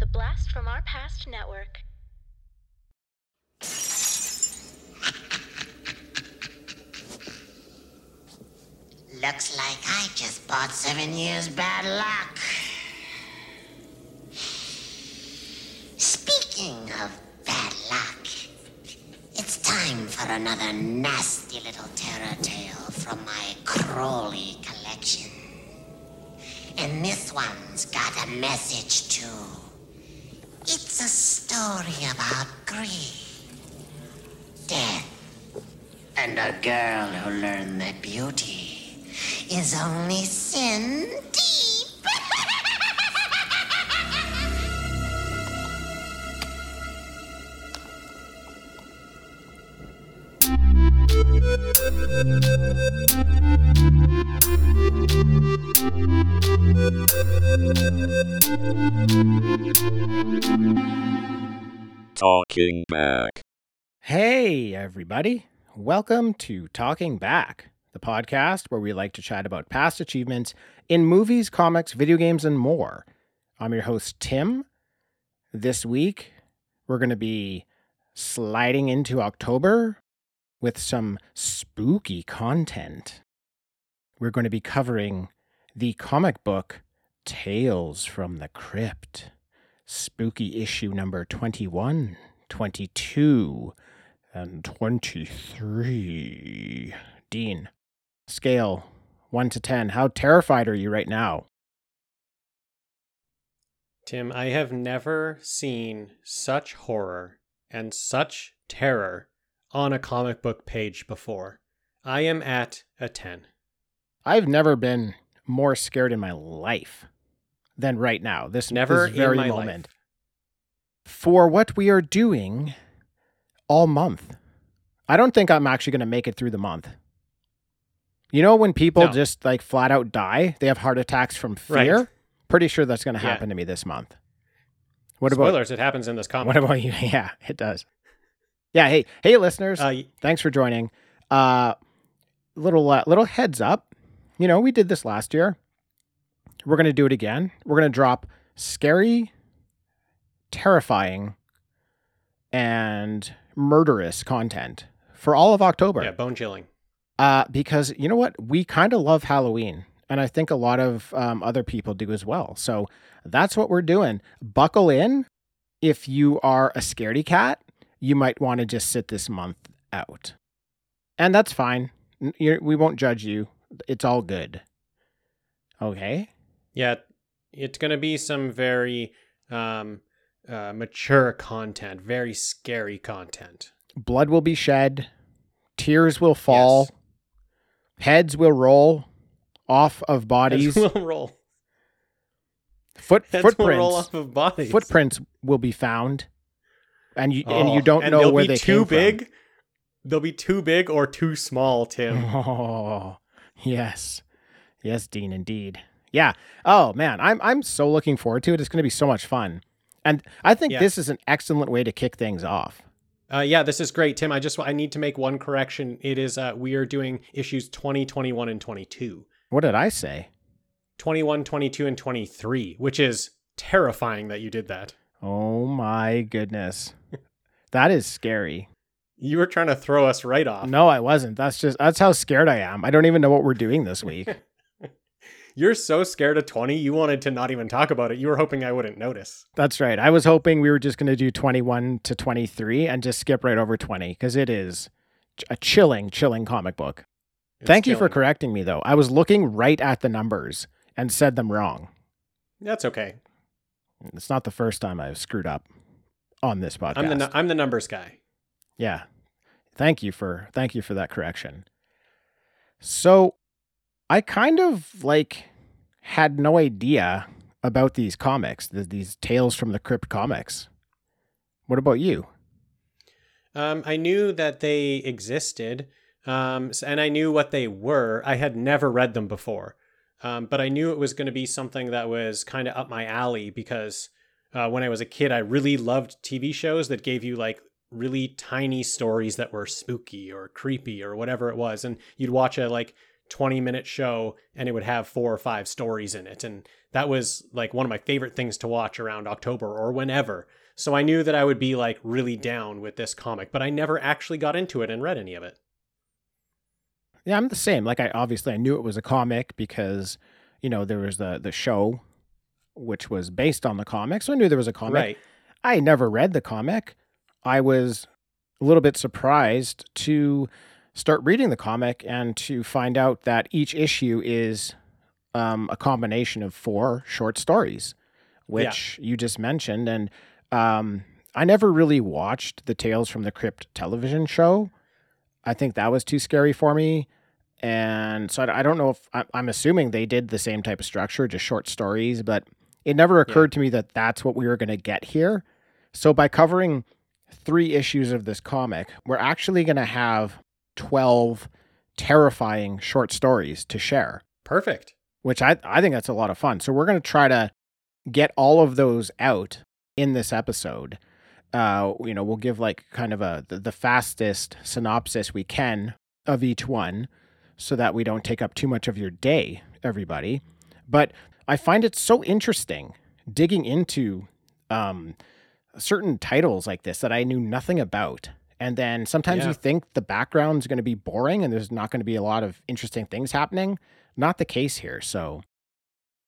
The Blast from Our Past Network. Looks like I just bought seven years bad luck. Speaking of bad luck, it's time for another nasty little terror tale from my Crowley collection. And this one's got a message too. It's a story about greed, death, and a girl who learned that beauty is only sin Talking back. Hey, everybody. Welcome to Talking Back, the podcast where we like to chat about past achievements in movies, comics, video games, and more. I'm your host, Tim. This week, we're going to be sliding into October with some spooky content. We're going to be covering the comic book Tales from the Crypt, spooky issue number 21, 22, and 23. Dean, scale 1 to 10. How terrified are you right now? Tim, I have never seen such horror and such terror on a comic book page before. I am at a 10. I've never been more scared in my life than right now. This, Never this very moment. life. For what we are doing all month. I don't think I'm actually going to make it through the month. You know, when people No. just like flat out die, they have heart attacks from fear. Right. Pretty sure that's going to Yeah. happen to me this month. What about Spoilers, it happens in this comic. what about you? Yeah, it does. Yeah, hey, hey, listeners, Uh, thanks for joining. Uh, little uh, little heads up. You know, we did this last year. We're gonna do it again. We're gonna drop scary, terrifying, and murderous content for all of October. yeah, bone chilling. Uh, because you know what? We kind of love Halloween. And I think a lot of um, other people do as well. So that's what we're doing. Buckle in. If you are a scaredy cat, you might want to just sit this month out. And that's fine. You're, we won't judge you. It's all good. Okay? Yeah, it's going to be some very um, uh, mature content, very scary content. Blood will be shed, tears will fall, Yes. heads will roll off of bodies, Heads will roll. foot, Heads will footprints. roll off of bodies. footprints will be found and you and you Oh, don't and know where be they too came from. big. They'll be too big or too small, Tim. Oh, yes. Yes, Dean, indeed. Yeah. Oh man, I'm I'm so looking forward to it. It's going to be so much fun. And I think Yeah. this is an excellent way to kick things off. Uh, yeah, this is great, Tim. I just I need to make one correction. It is uh, we are doing issues 20, 21, and 22. What did I say? 21, 22, and 23, which is terrifying that you did that. Oh my goodness. that is scary. You were trying to throw us right off. No, I wasn't. That's just that's how scared I am. I don't even know what we're doing this week. You're so scared of 20, you wanted to not even talk about it. You were hoping I wouldn't notice. That's right. I was hoping we were just going to do 21 to 23 and just skip right over 20 because it is a chilling, chilling comic book. It's Thank you for correcting me, though. I was looking right at the numbers and said them wrong. That's okay. It's not the first time I've screwed up on this podcast. I'm the I'm the numbers guy. yeah. Thank you for thank you for that correction. So, I kind of like had no idea about these comics, th- these Tales from the Crypt comics. What about you? Um, I knew that they existed, um, and I knew what they were. I had never read them before, um, but I knew it was going to be something that was kind of up my alley because uh, when I was a kid, I really loved TV shows that gave you like really tiny stories that were spooky or creepy or whatever it was, and you'd watch a like 20 minute show and it would have four or five stories in it. And that was like one of my favorite things to watch around October or whenever. So I knew that I would be like really down with this comic, but I never actually got into it and read any of it. Yeah, I'm the same. Like I obviously I knew it was a comic because, you know, there was the the show which was based on the comic. So I knew there was a comic. Right. I never read the comic. I was a little bit surprised to start reading the comic and to find out that each issue is um, a combination of four short stories, which you just mentioned. And um, I never really watched the Tales from the Crypt television show. I think that was too scary for me. And so I, I don't know if I, I'm assuming they did the same type of structure, just short stories, but it never occurred to me that that's what we were going to get here. So by covering three issues of this comic, we're actually going to have 12 terrifying short stories to share, Perfect. which I, I think that's a lot of fun. So we're going to try to get all of those out in this episode. Uh, you know, we'll give like kind of a the, the fastest synopsis we can of each one so that we don't take up too much of your day, everybody. But I find it so interesting digging into um, certain titles like this that I knew nothing about. And then sometimes Yeah. you think the background's going to be boring and there's not going to be a lot of interesting things happening. Not the case here. So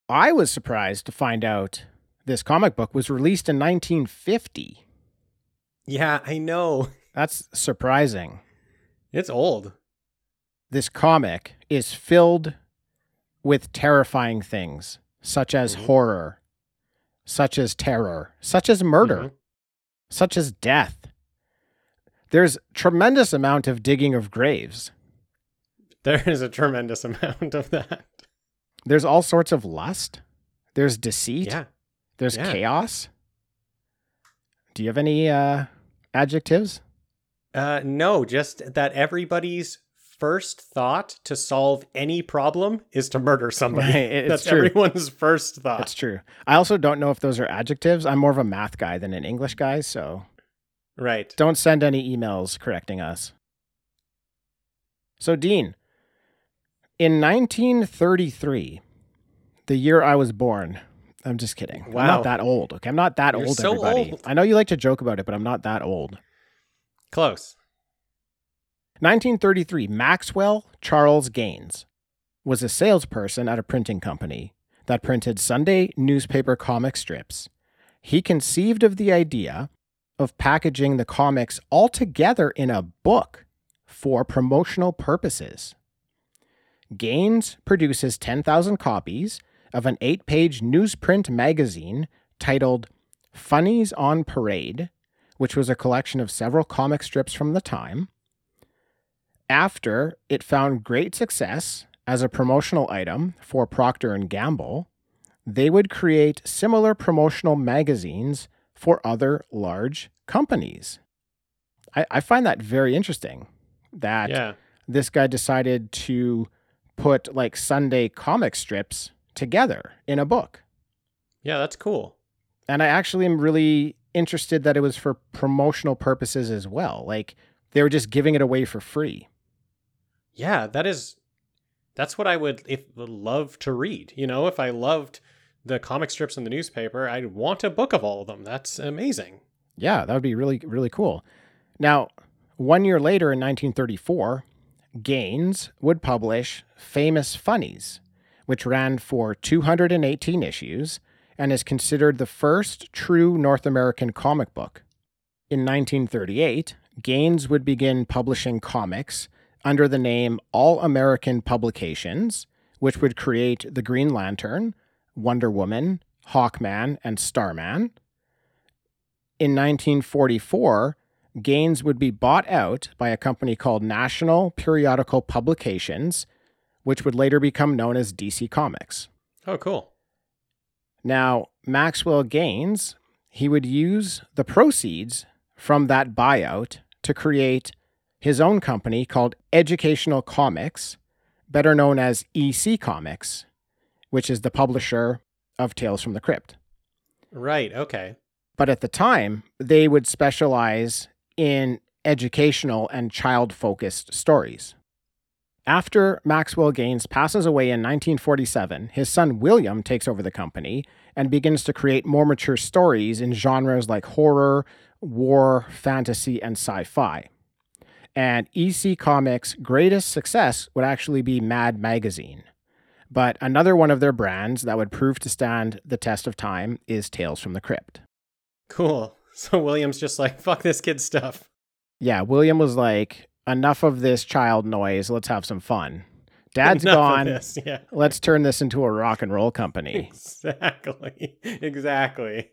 I was surprised to find out this comic book was released in 1950. Yeah, I know. That's surprising. It's old. This comic is filled with terrifying things, such as Mhm. horror, such as terror, such as murder, Mhm. such as death. There's tremendous amount of digging of graves. There is a tremendous amount of that. There's all sorts of lust. There's deceit. Yeah. There's yeah. chaos. Do you have any uh, adjectives? Uh, no, just that everybody's first thought to solve any problem is to murder somebody. Right, That's true. everyone's first thought. That's true. I also don't know if those are adjectives. I'm more of a math guy than an English guy, so Right. don't send any emails correcting us. So, Dean, in 1933, the year I was born, I'm just kidding. I'm Wow. not that old. Okay, I'm not that You're old. so everybody, old. I know you like to joke about it, but I'm not that old. Close. 1933, Maxwell Charles Gaines was a salesperson at a printing company that printed Sunday newspaper comic strips. He conceived of the idea of packaging the comics all together in a book for promotional purposes. Gaines produces 10,000 copies of an eight page newsprint magazine titled Funnies on Parade, which was a collection of several comic strips from the time. After it found great success as a promotional item for Procter and Gamble, they would create similar promotional magazines for other large companies. I, I find that very interesting that Yeah. this guy decided to put like Sunday comic strips together in a book. Yeah, that's cool. And I actually am really interested that it was for promotional purposes as well. Like they were just giving it away for free. Yeah, that is that's what I would if would love to read. You know, if I loved the comic strips in the newspaper, I'd want a book of all of them. That's amazing. Yeah, that would be really, really cool. Now, one year later in 1934, Gaines would publish Famous Funnies, which ran for 218 issues and is considered the first true North American comic book. In 1938, Gaines would begin publishing comics under the name All American Publications, which would create the Green Lantern, Wonder Woman, Hawkman, and Starman. In 1944, Gaines would be bought out by a company called National Periodical Publications, which would later become known as DC Comics. Oh, cool. Now, Maxwell Gaines, he would use the proceeds from that buyout to create his own company called Educational Comics, better known as EC Comics, which is the publisher of Tales from the Crypt. Right. Okay. But at the time, they would specialize in educational and child focused stories. After Maxwell Gaines passes away in 1947, his son William takes over the company and begins to create more mature stories in genres like horror, war, fantasy, and sci fi. And EC Comics' greatest success would actually be Mad Magazine. But another one of their brands that would prove to stand the test of time is Tales from the Crypt. Cool. So William's just like, fuck this kid stuff. Yeah, William was like, enough of this child noise. Let's have some fun. Dad's Enough gone. this, Yeah. Let's turn this into a rock and roll company. Exactly. Exactly.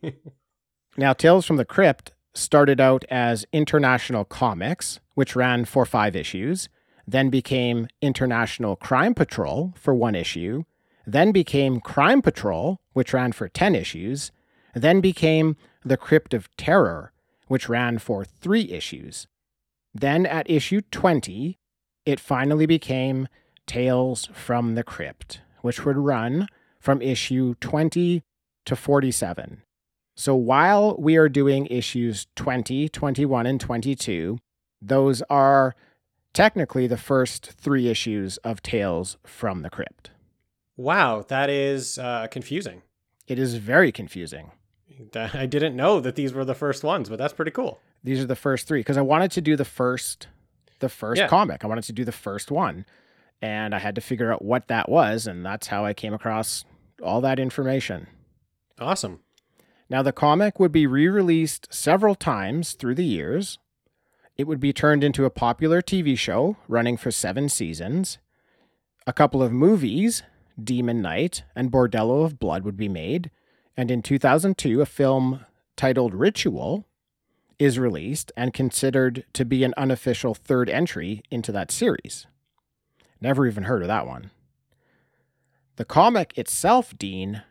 now, Tales from the Crypt started out as International Comics, which ran for five issues, then became International Crime Patrol for one issue, then became Crime Patrol, which ran for 10 issues, then became The Crypt of Terror, which ran for three issues. Then at issue 20, it finally became Tales from the Crypt, which would run from issue 20 to 47. So while we are doing issues 20, 21, and 22, those are technically the first three issues of Tales from the Crypt. wow, that is uh, confusing. It is very confusing. That- I didn't know that these were the first ones, but that's pretty cool. These are the first three because I wanted to do the first, the first Yeah. comic. I wanted to do the first one, and I had to figure out what that was, and that's how I came across all that information. Awesome. Now, the comic would be re released several times through the years. It would be turned into a popular TV show running for seven seasons. A couple of movies, Demon Knight and Bordello of Blood, would be made. And in 2002, a film titled Ritual is released and considered to be an unofficial third entry into that series. Never even heard of that one. The comic itself, Dean,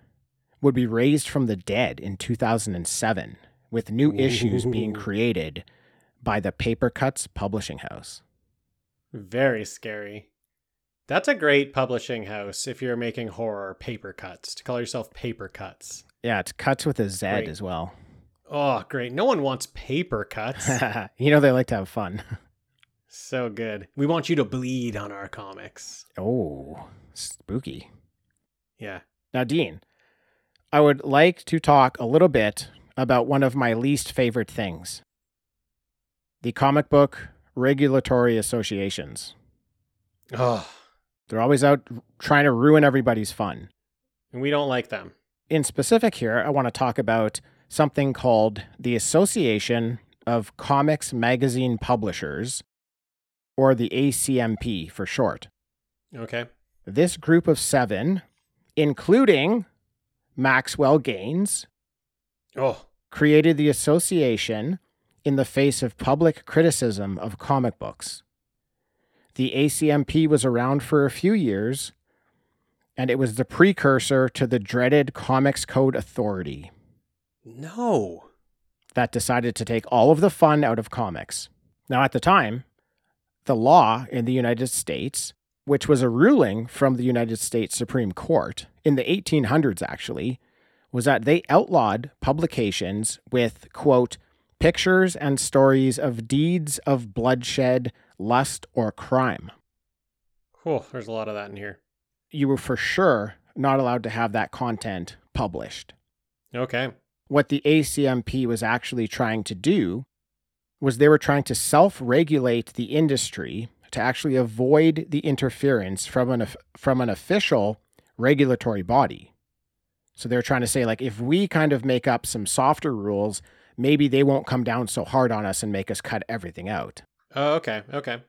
would be raised from the dead in 2007, with new issues being created by the Papercutz Publishing House. Very scary. That's a great publishing house if you're making horror paper cuts to call yourself paper cuts. Yeah, it's cuts with a Z Great. as well. Oh, great. No one wants paper cuts. you know, they like to have fun. so good. We want you to bleed on our comics. Oh, spooky. Yeah. Now, Dean, I would like to talk a little bit about one of my least favorite things the comic book regulatory associations. Oh, They're always out trying to ruin everybody's fun. and we don't like them. In specific, here, I want to talk about something called the Association of Comics Magazine Publishers, or the ACMP for short. Okay. This group of seven, including Maxwell Gaines, Oh, created the association in the face of public criticism of comic books. The ACMP was around for a few years, and it was the precursor to the dreaded Comics Code Authority no. that decided to take all of the fun out of comics. Now, at the time, the law in the United States, which was a ruling from the United States Supreme Court in the 1800s, actually, was that they outlawed publications with, quote, pictures and stories of deeds of bloodshed, lust, or crime. Cool. there's a lot of that in here. You were for sure not allowed to have that content published. Okay. what the ACMP was actually trying to do was they were trying to self-regulate the industry to actually avoid the interference from an from an official regulatory body. So they're trying to say like if we kind of make up some softer rules, maybe they won't come down so hard on us and make us cut everything out. Oh, okay. Okay.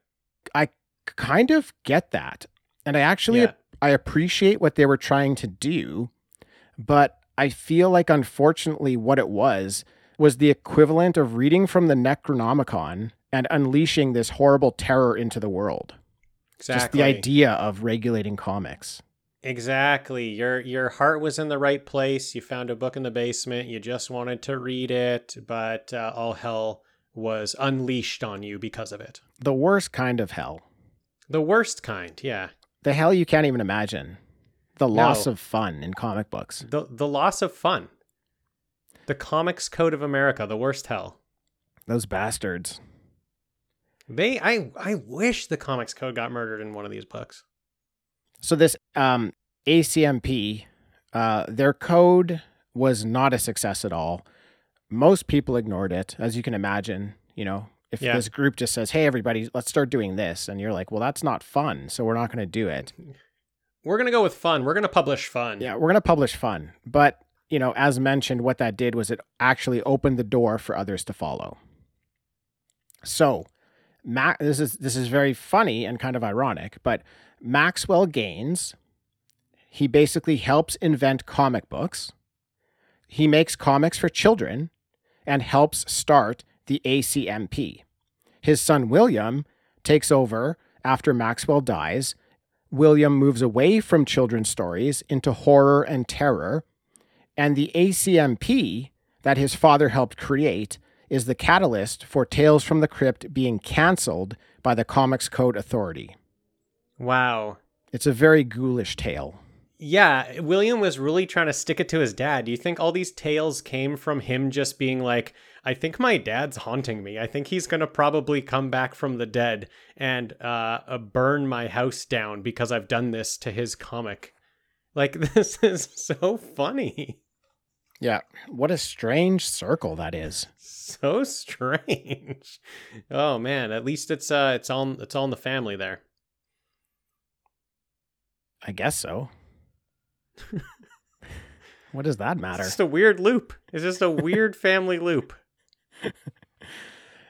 I kind of get that. And I actually Yeah. I appreciate what they were trying to do, but I feel like unfortunately what it was was the equivalent of reading from the Necronomicon and unleashing this horrible terror into the world. Exactly. Just the idea of regulating comics. Exactly. Your your heart was in the right place. You found a book in the basement. You just wanted to read it, but uh, all hell was unleashed on you because of it. The worst kind of hell. The worst kind. Yeah. The hell you can't even imagine. The loss No. of fun in comic books. The the loss of fun. The Comics Code of America, the worst hell. Those bastards. They, I, I wish the Comics Code got murdered in one of these books. So this um, ACMP, uh, their code was not a success at all. Most people ignored it, as you can imagine. You know, if Yeah. this group just says, "Hey, everybody, let's start doing this," and you're like, "Well, that's not fun, so we're not going to do it." We're gonna go with fun. We're gonna publish fun. Yeah, we're going to publish fun, but you know, as mentioned, what that did was it actually opened the door for others to follow. So, Ma- this is this is very funny and kind of ironic, but Maxwell Gaines, he basically helps invent comic books. He makes comics for children and helps start the ACMP. His son William takes over after Maxwell dies. William moves away from children's stories into horror and terror. And the ACMP that his father helped create is the catalyst for Tales from the Crypt being canceled by the Comics Code Authority. Wow. It's a very ghoulish tale. Yeah, William was really trying to stick it to his dad. Do you think all these tales came from him just being like, I think my dad's haunting me. I think he's going to probably come back from the dead and uh, uh, burn my house down because I've done this to his comic. Like, this is so funny. Yeah, what a strange circle that is. So strange. Oh man, at least it's uh it's all it's all in the family there. I guess so. what does that matter? It's just a weird loop. It's just a weird family loop.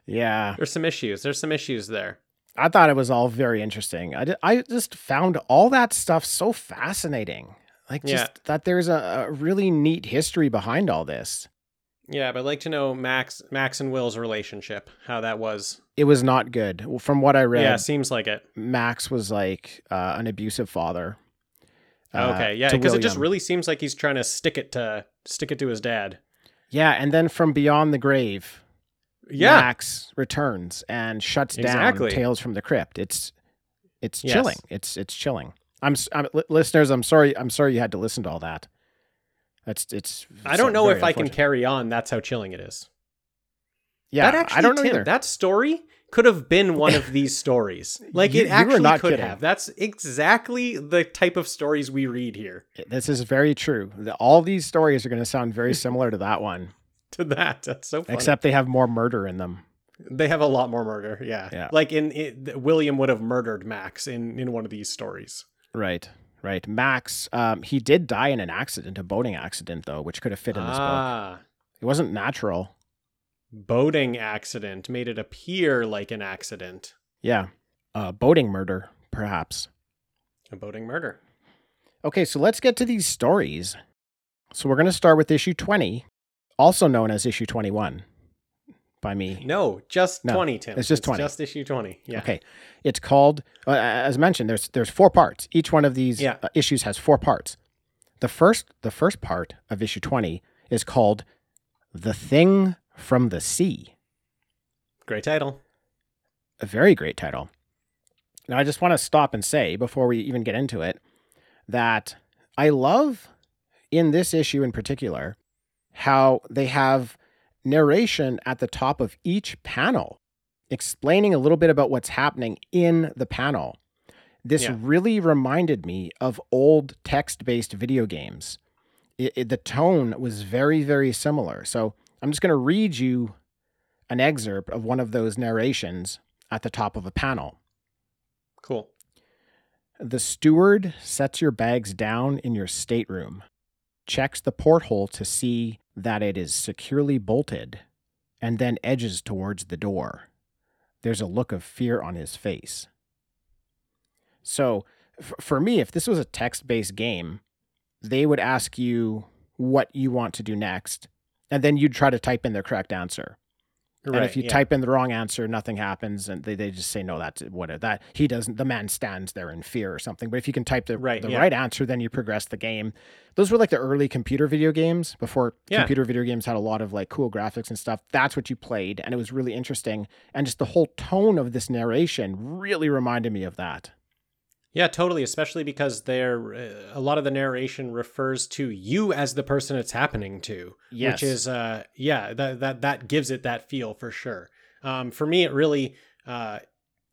Yeah, There's some issues. There's some issues there. I thought it was all very interesting. I, ju- I just found all that stuff so fascinating. Like, just Yeah. that there's a, a really neat history behind all this. Yeah, but I'd like to know Max Max and Will's relationship, how that was. It was not good. From what I read, Yeah, seems like it. Max was like uh, an abusive father. uh, okay, yeah, because it just really seems like he's trying to stick it to stick it to his dad. Yeah, and then from beyond the grave, Yeah, Max returns and shuts Exactly. down Tales from the Crypt. It's it's Yes. chilling. It's it's chilling. I'm, I'm li- listeners. I'm sorry. I'm sorry you had to listen to all that. That's it's. I don't know if I can carry on. That's how chilling it is. Yeah, that actually, I don't know Tim, either. That story could have been one of these stories. Like You- it actually could kidding. have. That's exactly the type of stories we read here. This is very true. The- All these stories are going to sound very similar to that one, To that, that's so funny. except they have more murder in them. they have a lot more murder. Yeah, Yeah. Like in, it, William would have murdered Max in in one of these stories. Right, right. Max, um, he did die in an accident, a boating accident, though, which could have fit in this book. ah, It wasn't natural. Boating accident made it appear like an accident. Yeah, uh, boating murder, perhaps. A boating murder. Okay, so let's get to these stories. So we're going to start with issue 20, also known as issue 21 by me. No, just No, twenty. Tim. it's just 20. Just issue twenty. Yeah. Okay. It's called uh, as mentioned there's there's four parts. Each one of these Yeah. uh, issues has four parts. The first the first part of issue 20 is called The Thing from the Sea. Great title. A very great title. Now I just want to stop and say before we even get into it that I love in this issue in particular how they have narration at the top of each panel explaining a little bit about what's happening in the panel. This Yeah. really reminded me of old text based video games. It, it- the tone was very, very similar. So I'm just going to read you an excerpt of one of those narrations at the top of a panel. Cool. The steward sets your bags down in your stateroom, checks the porthole to see that it is securely bolted, and then edges towards the door. There's a look of fear on his face. So, f- for me, if this was a text based game, they would ask you what you want to do next, and then you'd try to type in the correct answer. And if you yeah. type in the wrong answer, nothing happens, and they, they just say no. That's what that he doesn't. The man stands there in fear or something. But if you can type the Right, the yeah. right answer, then you progress the game. Those were like the early computer video games before Yeah. computer video games had a lot of like cool graphics and stuff. That's what you played, and it was really interesting. And just the whole tone of this narration really reminded me of that. Yeah, totally. Especially because they're uh, a lot of the narration refers to you as the person it's happening to, Yes. which is uh, yeah, that that that gives it that feel for sure. Um, for me, it really uh,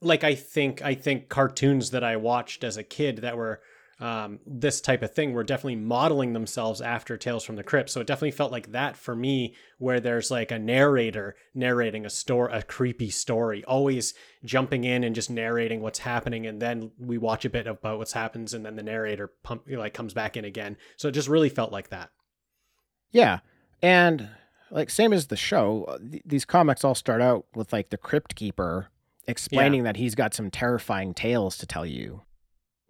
like I think I think cartoons that I watched as a kid that were um, this type of thing were definitely modeling themselves after Tales from the Crypt. So it definitely felt like that for me, where there's like a narrator narrating a story, a creepy story, always jumping in and just narrating what's happening, and then we watch a bit about what's happens, and then the narrator pump like comes back in again. So it just really felt like that. Yeah. And like same as the show, uh, th- these comics all start out with like the crypt keeper explaining that he's got some terrifying tales to tell you.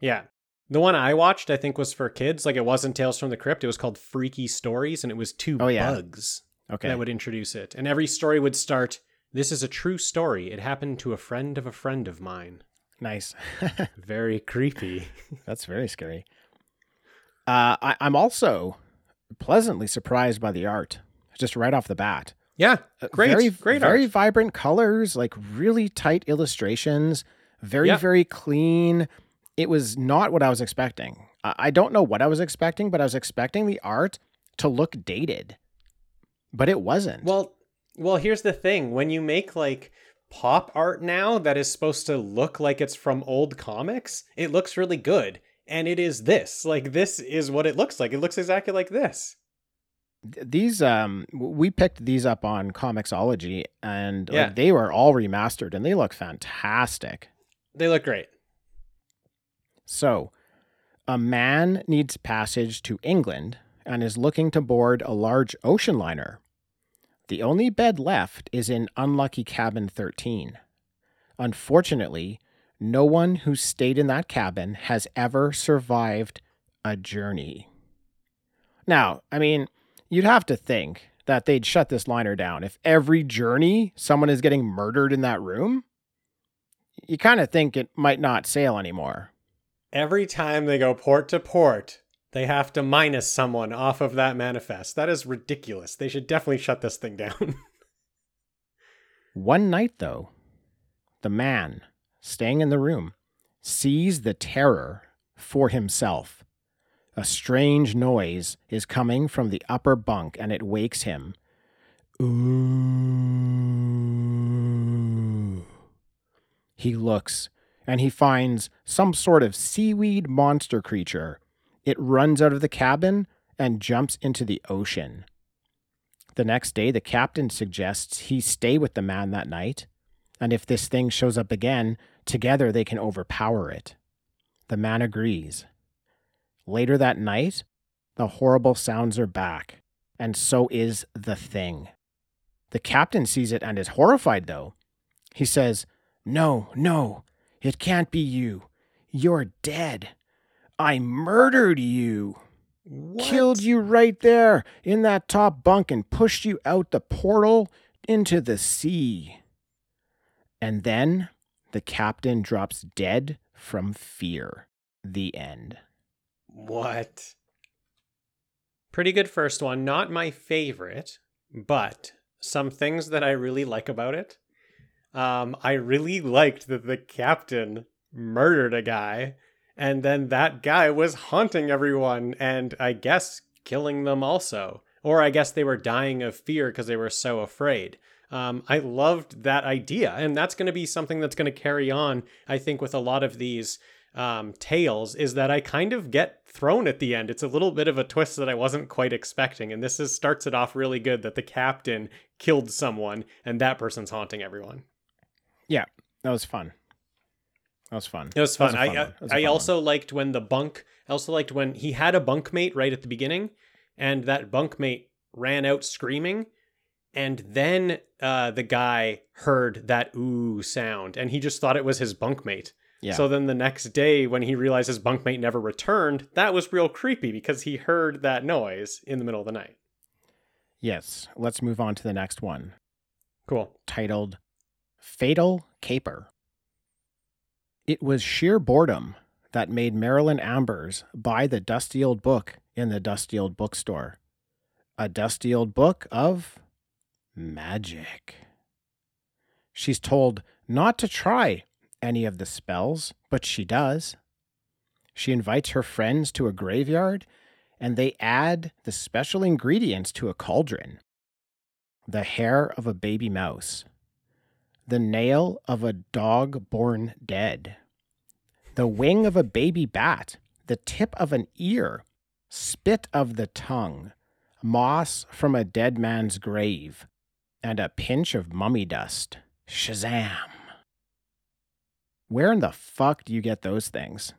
Yeah. The one I watched, I think, was for kids. Like it wasn't Tales from the Crypt. It was called Freaky Stories, and it was two Oh, yeah. bugs Okay. that would introduce it. And every story would start, This is a true story. It happened to a friend of a friend of mine. nice. Very creepy. That's very scary. Uh, I, I'm also pleasantly surprised by the art, just right off the bat. Yeah. Uh, Great. very, great very art. vibrant colors, like really tight illustrations, very, Yeah. very clean. It was not what I was expecting. I I don't know what I was expecting, but I was expecting the art to look dated, but it wasn't. Well, well, here's the thing. When you make like pop art now that is supposed to look like it's from old comics, it looks really good. And it is this. Like this is what it looks like. It looks exactly like this. These um we picked these up on Comixology and Yeah. like, they were all remastered and they look fantastic. They look great. So, a man needs passage to England and is looking to board a large ocean liner. The only bed left is in unlucky cabin 13. Unfortunately, no one who stayed in that cabin has ever survived a journey. Now, I mean, you'd have to think that they'd shut this liner down if every journey someone is getting murdered in that room. You kind of think it might not sail anymore. Every time they go port to port, they have to minus someone off of that manifest. That is ridiculous. They should definitely shut this thing down. One night, though, the man staying in the room sees the terror for himself. A strange noise is coming from the upper bunk and it wakes him. Ooh. He looks and he finds some sort of seaweed monster creature. It runs out of the cabin and jumps into the ocean. The next day, the captain suggests he stay with the man that night, and if this thing shows up again, together they can overpower it. The man agrees. Later that night, the horrible sounds are back, and so is the thing. The captain sees it and is horrified, though. He says, No, no, it can't be you. You're dead. I murdered you killed you right there in that top bunk and pushed you out the portal into the sea. And then the captain drops dead from fear. The end. What? Pretty good first one. Not my favorite, but some things that I really like about it. Um, I really liked that the captain murdered a guy, and then that guy was haunting everyone, and I guess killing them also. Or I guess they were dying of fear because they were so afraid. Um, I loved that idea, and that's going to be something that's going to carry on. I think with a lot of these um, tales is that I kind of get thrown at the end. It's a little bit of a twist that I wasn't quite expecting, and this is starts it off really good that the captain killed someone and that person's haunting everyone. Yeah, that was fun. That was fun. It was fun. I one. Was a I, I fun one. also liked when the bunk. I also liked when he had a bunkmate right at the beginning, and that bunkmate ran out screaming, and then uh, the guy heard that ooh sound, and he just thought it was his bunkmate. Yeah. So then the next day, when he realized his bunkmate never returned, that was real creepy because he heard that noise in the middle of the night. Yes. Let's move on to the next one Cool. titled Fatal Caper. It was sheer boredom that made Marilyn Ambers buy the dusty old book in the dusty old bookstore. A dusty old book of magic. She's told not to try any of the spells, but she does. She invites her friends to a graveyard and they add the special ingredients to a cauldron the hair of a baby mouse. The nail of a dog born dead, the wing of a baby bat, the tip of an ear, spit of the tongue, moss from a dead man's grave, and a pinch of mummy dust. Shazam! Where in the fuck do you get those things?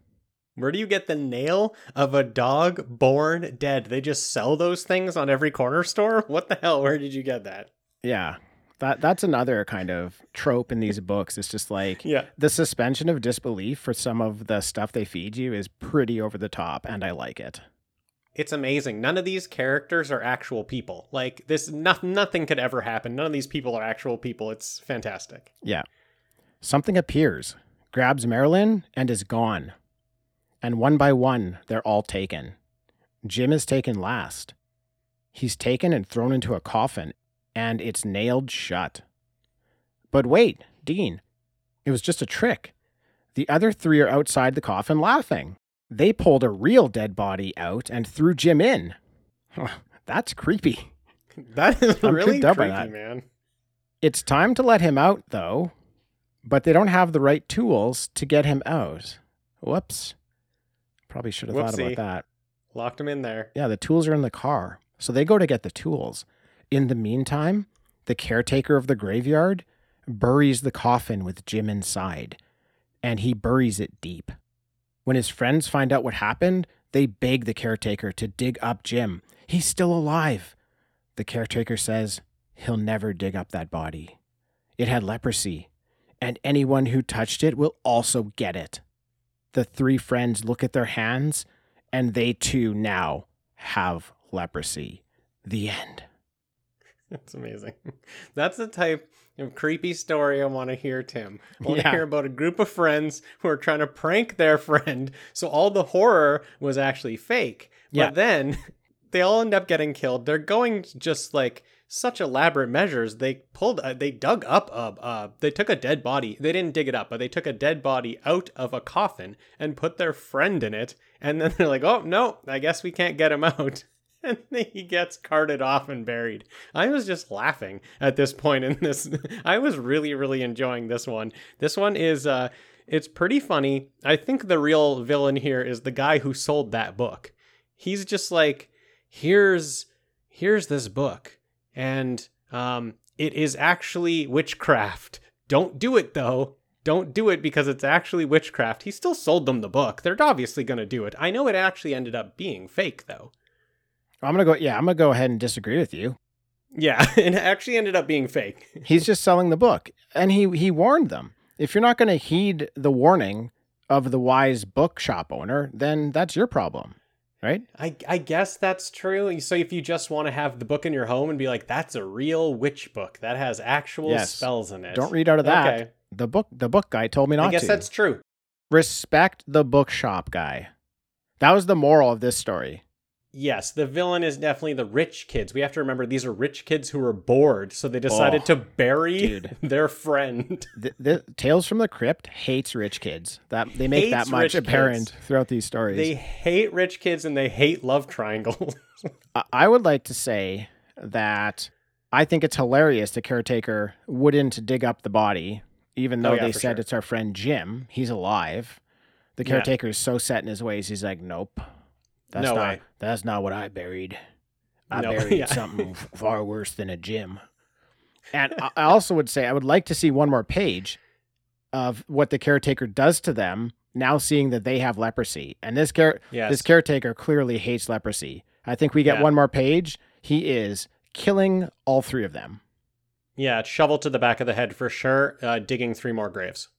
Where do you get the nail of a dog born dead? They just sell those things on every corner store? What the hell? Where did you get that? Yeah. That that's another kind of trope in these books. It's just like Yeah. the suspension of disbelief for some of the stuff they feed you is pretty over the top and I like it. It's amazing. None of these characters are actual people. Like this no- nothing could ever happen. None of these people are actual people. It's fantastic. Yeah. Something appears, grabs Marilyn, and is gone. And one by one, they're all taken. Jim is taken last. He's taken and thrown into a coffin, and it's nailed shut. But wait, Dean, it was just a trick. The other three are outside the coffin laughing. They pulled a real dead body out and threw Jim in. That's creepy. That is I'm really creeped out by creepy, man. It's time to let him out, though, but they don't have the right tools to get him out. Whoops. Probably should have thought about that. Locked him in there. Yeah, the tools are in the car. So they go to get the tools. In the meantime, the caretaker of the graveyard buries the coffin with Jim inside, and he buries it deep. When his friends find out what happened, they beg the caretaker to dig up Jim. He's still alive. The caretaker says he'll never dig up that body. It had leprosy, and anyone who touched it will also get it. The three friends look at their hands, and they too now have leprosy. The end. That's amazing. That's the type of creepy story I want to hear, Tim. I want to Yeah. hear about a group of friends who are trying to prank their friend. So all the horror was actually fake. But Yeah. then they all end up getting killed. They're going just like such elaborate measures. They pulled, uh, they dug up, uh, uh, they took a dead body. They didn't dig it up, but they took a dead body out of a coffin and put their friend in it. And then they're like, oh, no, I guess we can't get him out. And he gets carted off and buried. I was just laughing at this point in this. I was really, really enjoying this one. This one is, uh, it's pretty funny. I think the real villain here is the guy who sold that book. He's just like, here's, here's this book, and um, it is actually witchcraft. Don't do it though. Don't do it because it's actually witchcraft. He still sold them the book. They're obviously going to do it. I know it actually ended up being fake though. I'm gonna go. Yeah, I'm gonna go ahead and disagree with you. Yeah, and it actually ended up being fake. He's just selling the book, and he he warned them. If you're not gonna heed the warning of the wise bookshop owner, then that's your problem, right? I, I guess that's true. So if you just want to have the book in your home and be like, that's a real witch book that has actual Yes. spells in it. Don't read out of that. Okay. The book the book guy told me not to. I guess to. that's true. Respect the bookshop guy. That was the moral of this story. Yes, the villain is definitely the rich kids. We have to remember these are rich kids who are bored, so they decided Oh, to bury dude. their friend. The, the Tales from the Crypt hates rich kids. That they make that much apparent kids. throughout these stories. They hate rich kids and they hate love triangles. I- would like to say that I think it's hilarious the caretaker wouldn't dig up the body, even though Oh, yeah, they said sure. it's our friend Jim. He's alive. The Yeah. caretaker is so set in his ways. He's like, nope, that's No not way. that's not what I buried. I No, buried yeah. something far worse than a Jim. And I- also would say I would like to see one more page of what the caretaker does to them now seeing that they have leprosy. And this char- yes. this caretaker clearly hates leprosy. I think we get Yeah. one more page. He is killing all three of them. yeah, shovel to the back of the head for sure, uh, digging three more graves.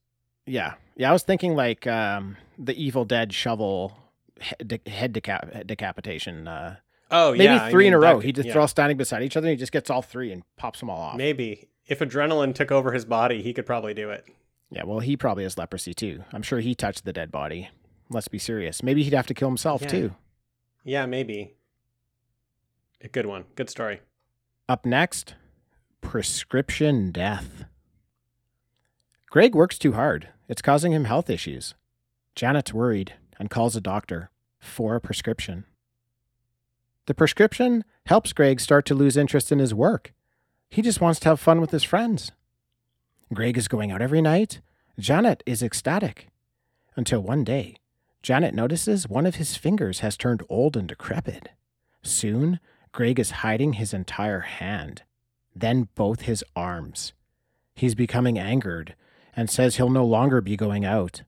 Yeah. Yeah, I was thinking like um, the Evil Dead shovel head decap- decapitation. Uh, Oh, maybe yeah. I three in a row. could- he just yeah. they're all standing beside each other and he just gets all three and pops them all off. Maybe. If adrenaline took over his body, he could probably do it. Yeah, well, he probably has leprosy too. I'm sure he touched the dead body. Let's be serious. Maybe he'd have to kill himself Yeah. too. Yeah, maybe. A good one. Good story. Up next, prescription death. Greg works too hard. It's causing him health issues. Janet's worried and calls a doctor for a prescription. The prescription helps Greg start to lose interest in his work. He just wants to have fun with his friends. Greg is going out every night. Janet is ecstatic. Until one day, Janet notices one of his fingers has turned old and decrepit. Soon, Greg is hiding his entire hand, then both his arms. He's becoming angered and says he'll no longer be going out.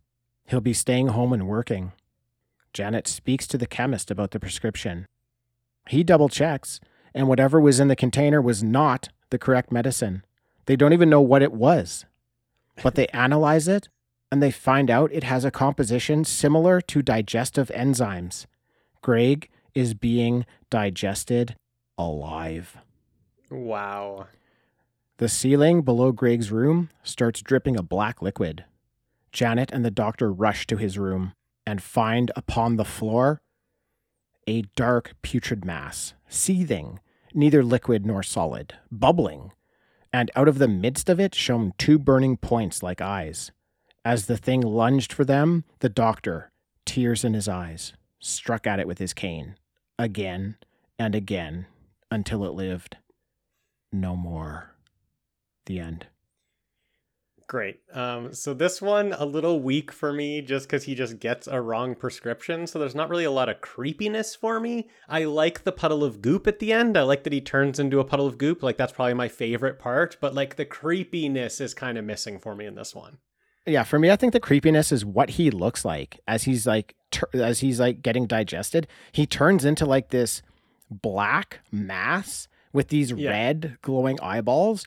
He'll be staying home and working. Janet speaks to the chemist about the prescription. He double checks, and whatever was in the container was not the correct medicine. They don't even know what it was. But they analyze it and they find out it has a composition similar to digestive enzymes. Greg is being digested alive. Wow. The ceiling below Greg's room starts dripping a black liquid. Janet and the doctor rush to his room and find upon the floor a dark, putrid mass, seething, neither liquid nor solid, bubbling, and out of the midst of it shone two burning points like eyes. As the thing lunged for them, the doctor, tears in his eyes, struck at it with his cane, again and again, until it lived. No more. The end. Great. Um, so this one a little weak for me just because he just gets a wrong prescription. So there's not really a lot of creepiness for me. I like the puddle of goop at the end. I like that he turns into a puddle of goop. Like that's probably my favorite part. But like the creepiness is kind of missing for me in this one. Yeah, for me, I think the creepiness is what he looks like as he's like tur- as he's like getting digested. He turns into like this black mass with these Yeah. red glowing eyeballs,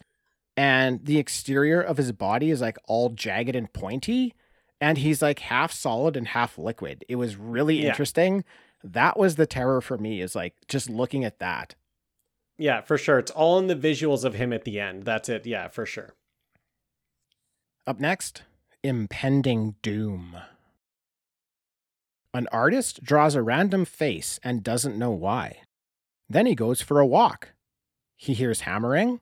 and the exterior of his body is like all jagged and pointy, and he's like half solid and half liquid. It was really Yeah. interesting. That was the terror for me. Is like just looking at that. Yeah, for sure. It's all in the visuals of him at the end. That's it. Yeah, for sure. Up next, impending doom. An artist draws a random face and doesn't know why. Then he goes for a walk. He hears hammering,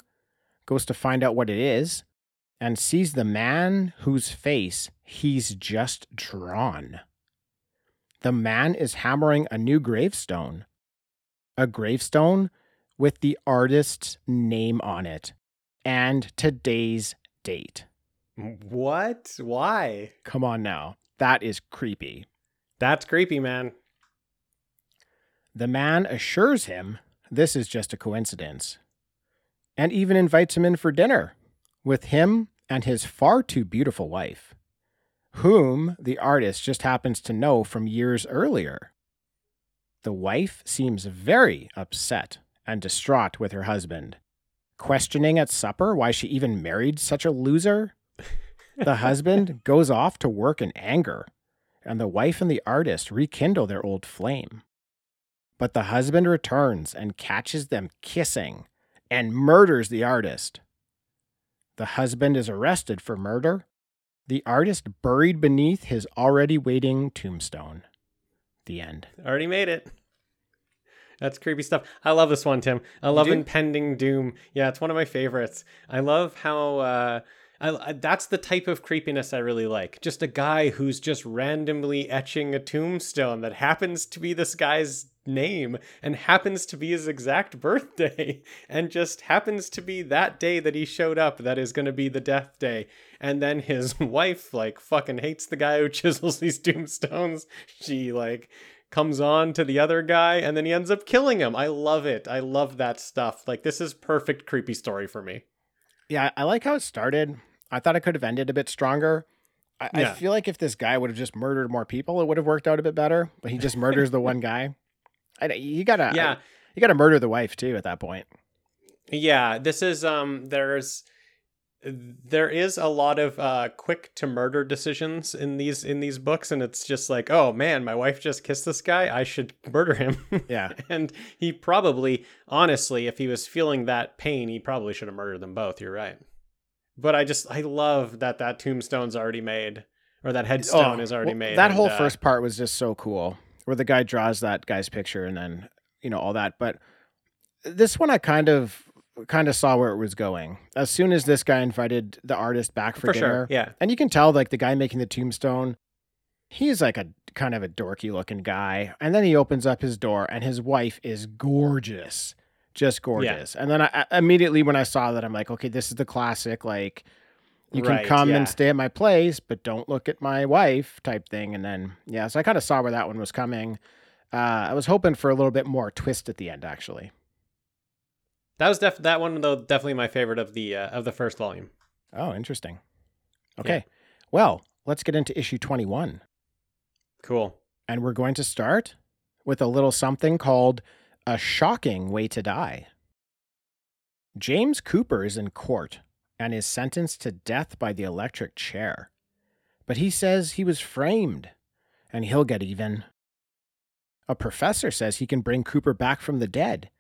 goes to find out what it is, and sees the man whose face he's just drawn. The man is hammering a new gravestone. A gravestone with the artist's name on it and today's date. What? Why? Come on now. That is creepy. That's creepy, man. The man assures him this is just a coincidence and even invites him in for dinner with him and his far too beautiful wife, whom the artist just happens to know from years earlier. The wife seems very upset and distraught with her husband, questioning at supper why she even married such a loser. The husband goes off to work in anger, and the wife and the artist rekindle their old flame. But the husband returns and catches them kissing and murders the artist. The husband is arrested for murder, the artist buried beneath his already waiting tombstone. The end. Already made it. That's creepy stuff. I love this one, Tim. I love impending doom. Yeah, it's one of my favorites. I love how uh, I, I- that's the type of creepiness I really like. Just a guy who's just randomly etching a tombstone that happens to be this guy's name and happens to be his exact birthday and just happens to be that day that he showed up that is going to be the death day. And then his wife like fucking hates the guy who chisels these tombstones. She like comes on to the other guy and then he ends up killing him. I love it. I love that stuff. Like this is perfect creepy story for me. Yeah, I like how it started. I thought it could have ended a bit stronger. I, I feel like if this guy would have just murdered more people, it would have worked out a bit better. But he just murders the one guy. I, you gotta, yeah you gotta murder the wife too at that point. Yeah, this is um there's there is a lot of uh quick to murder decisions in these in these books and it's just like, "Oh man, my wife just kissed this guy. I should murder him." Yeah. and he probably honestly, if he was feeling that pain, he probably should have murdered them both. You're right. But I just I love that that tombstone's already made or that headstone is already Oh, well, made. That and, whole uh, first part was just so cool, where the guy draws that guy's picture and then you know all that. But this one, I kind of kind of saw where it was going. As soon as this guy invited the artist back for, for dinner, sure. Yeah. and you can tell like the guy making the tombstone, he's like a kind of a dorky looking guy. And then he opens up his door, and his wife is gorgeous, just gorgeous. And then I, I immediately when I saw that, I'm like, okay, this is the classic like You can Right, come yeah. and stay at my place, but don't look at my wife type thing. And then, yeah, so I kind of saw where that one was coming. Uh, I was hoping for a little bit more twist at the end, actually. That was def- that one though definitely my favorite of the uh, of the first volume. Oh, interesting. Okay. Well, let's get into issue 21. Cool. And we're going to start with a little something called A Shocking Way to Die. James Cooper is in court and is sentenced to death by the electric chair. But he says he was framed and he'll get even. A professor says he can bring Cooper back from the dead.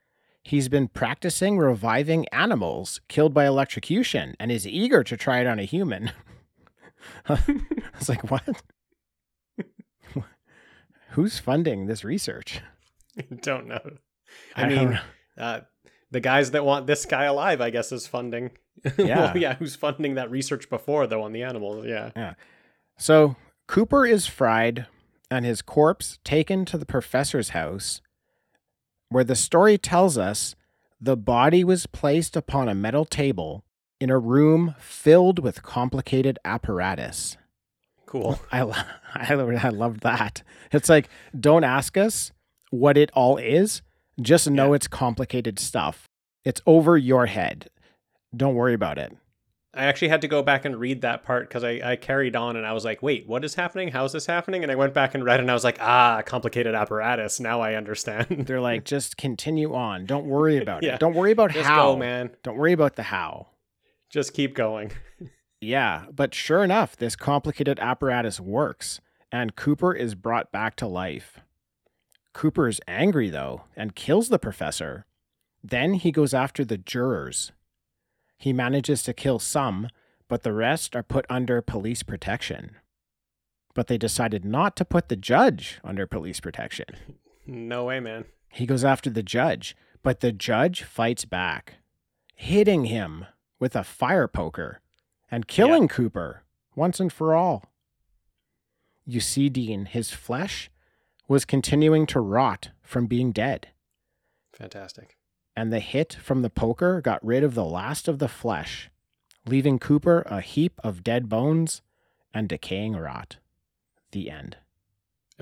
He's been practicing reviving animals killed by electrocution and is eager to try it on a human. I was like, what? Who's funding this research? Don't know. I, I mean, uh, the guys that want this guy alive, I guess, is funding. Yeah. well, yeah. Who's funding that research before though on the animals? Yeah. So Cooper is fried and his corpse taken to the professor's house, where the story tells us the body was placed upon a metal table in a room filled with complicated apparatus. Cool. I, lo- I, lo- I love that. It's like, don't ask us what it all is. Just know Yeah. it's complicated stuff. It's over your head. Don't worry about it. I actually had to go back and read that part because I, I carried on and I was like, wait, what is happening? How is this happening? And I went back and read and I was like, ah, complicated apparatus. Now I understand. They're like, just continue on. Don't worry about Yeah. it. Don't worry about Just how. go, man. Don't worry about the how. Just keep going. Yeah, but sure enough, this complicated apparatus works, and Cooper is brought back to life. Cooper is angry, though, and kills the professor. Then he goes after the jurors. He manages to kill some, but the rest are put under police protection. But they decided not to put the judge under police protection. No way, man. He goes after the judge, but the judge fights back, hitting him with a fire poker and killing Cooper once and for all. You see, Dean, his flesh was continuing to rot from being dead, Fantastic. and the hit from the poker got rid of the last of the flesh, leaving Cooper a heap of dead bones and decaying rot. The end.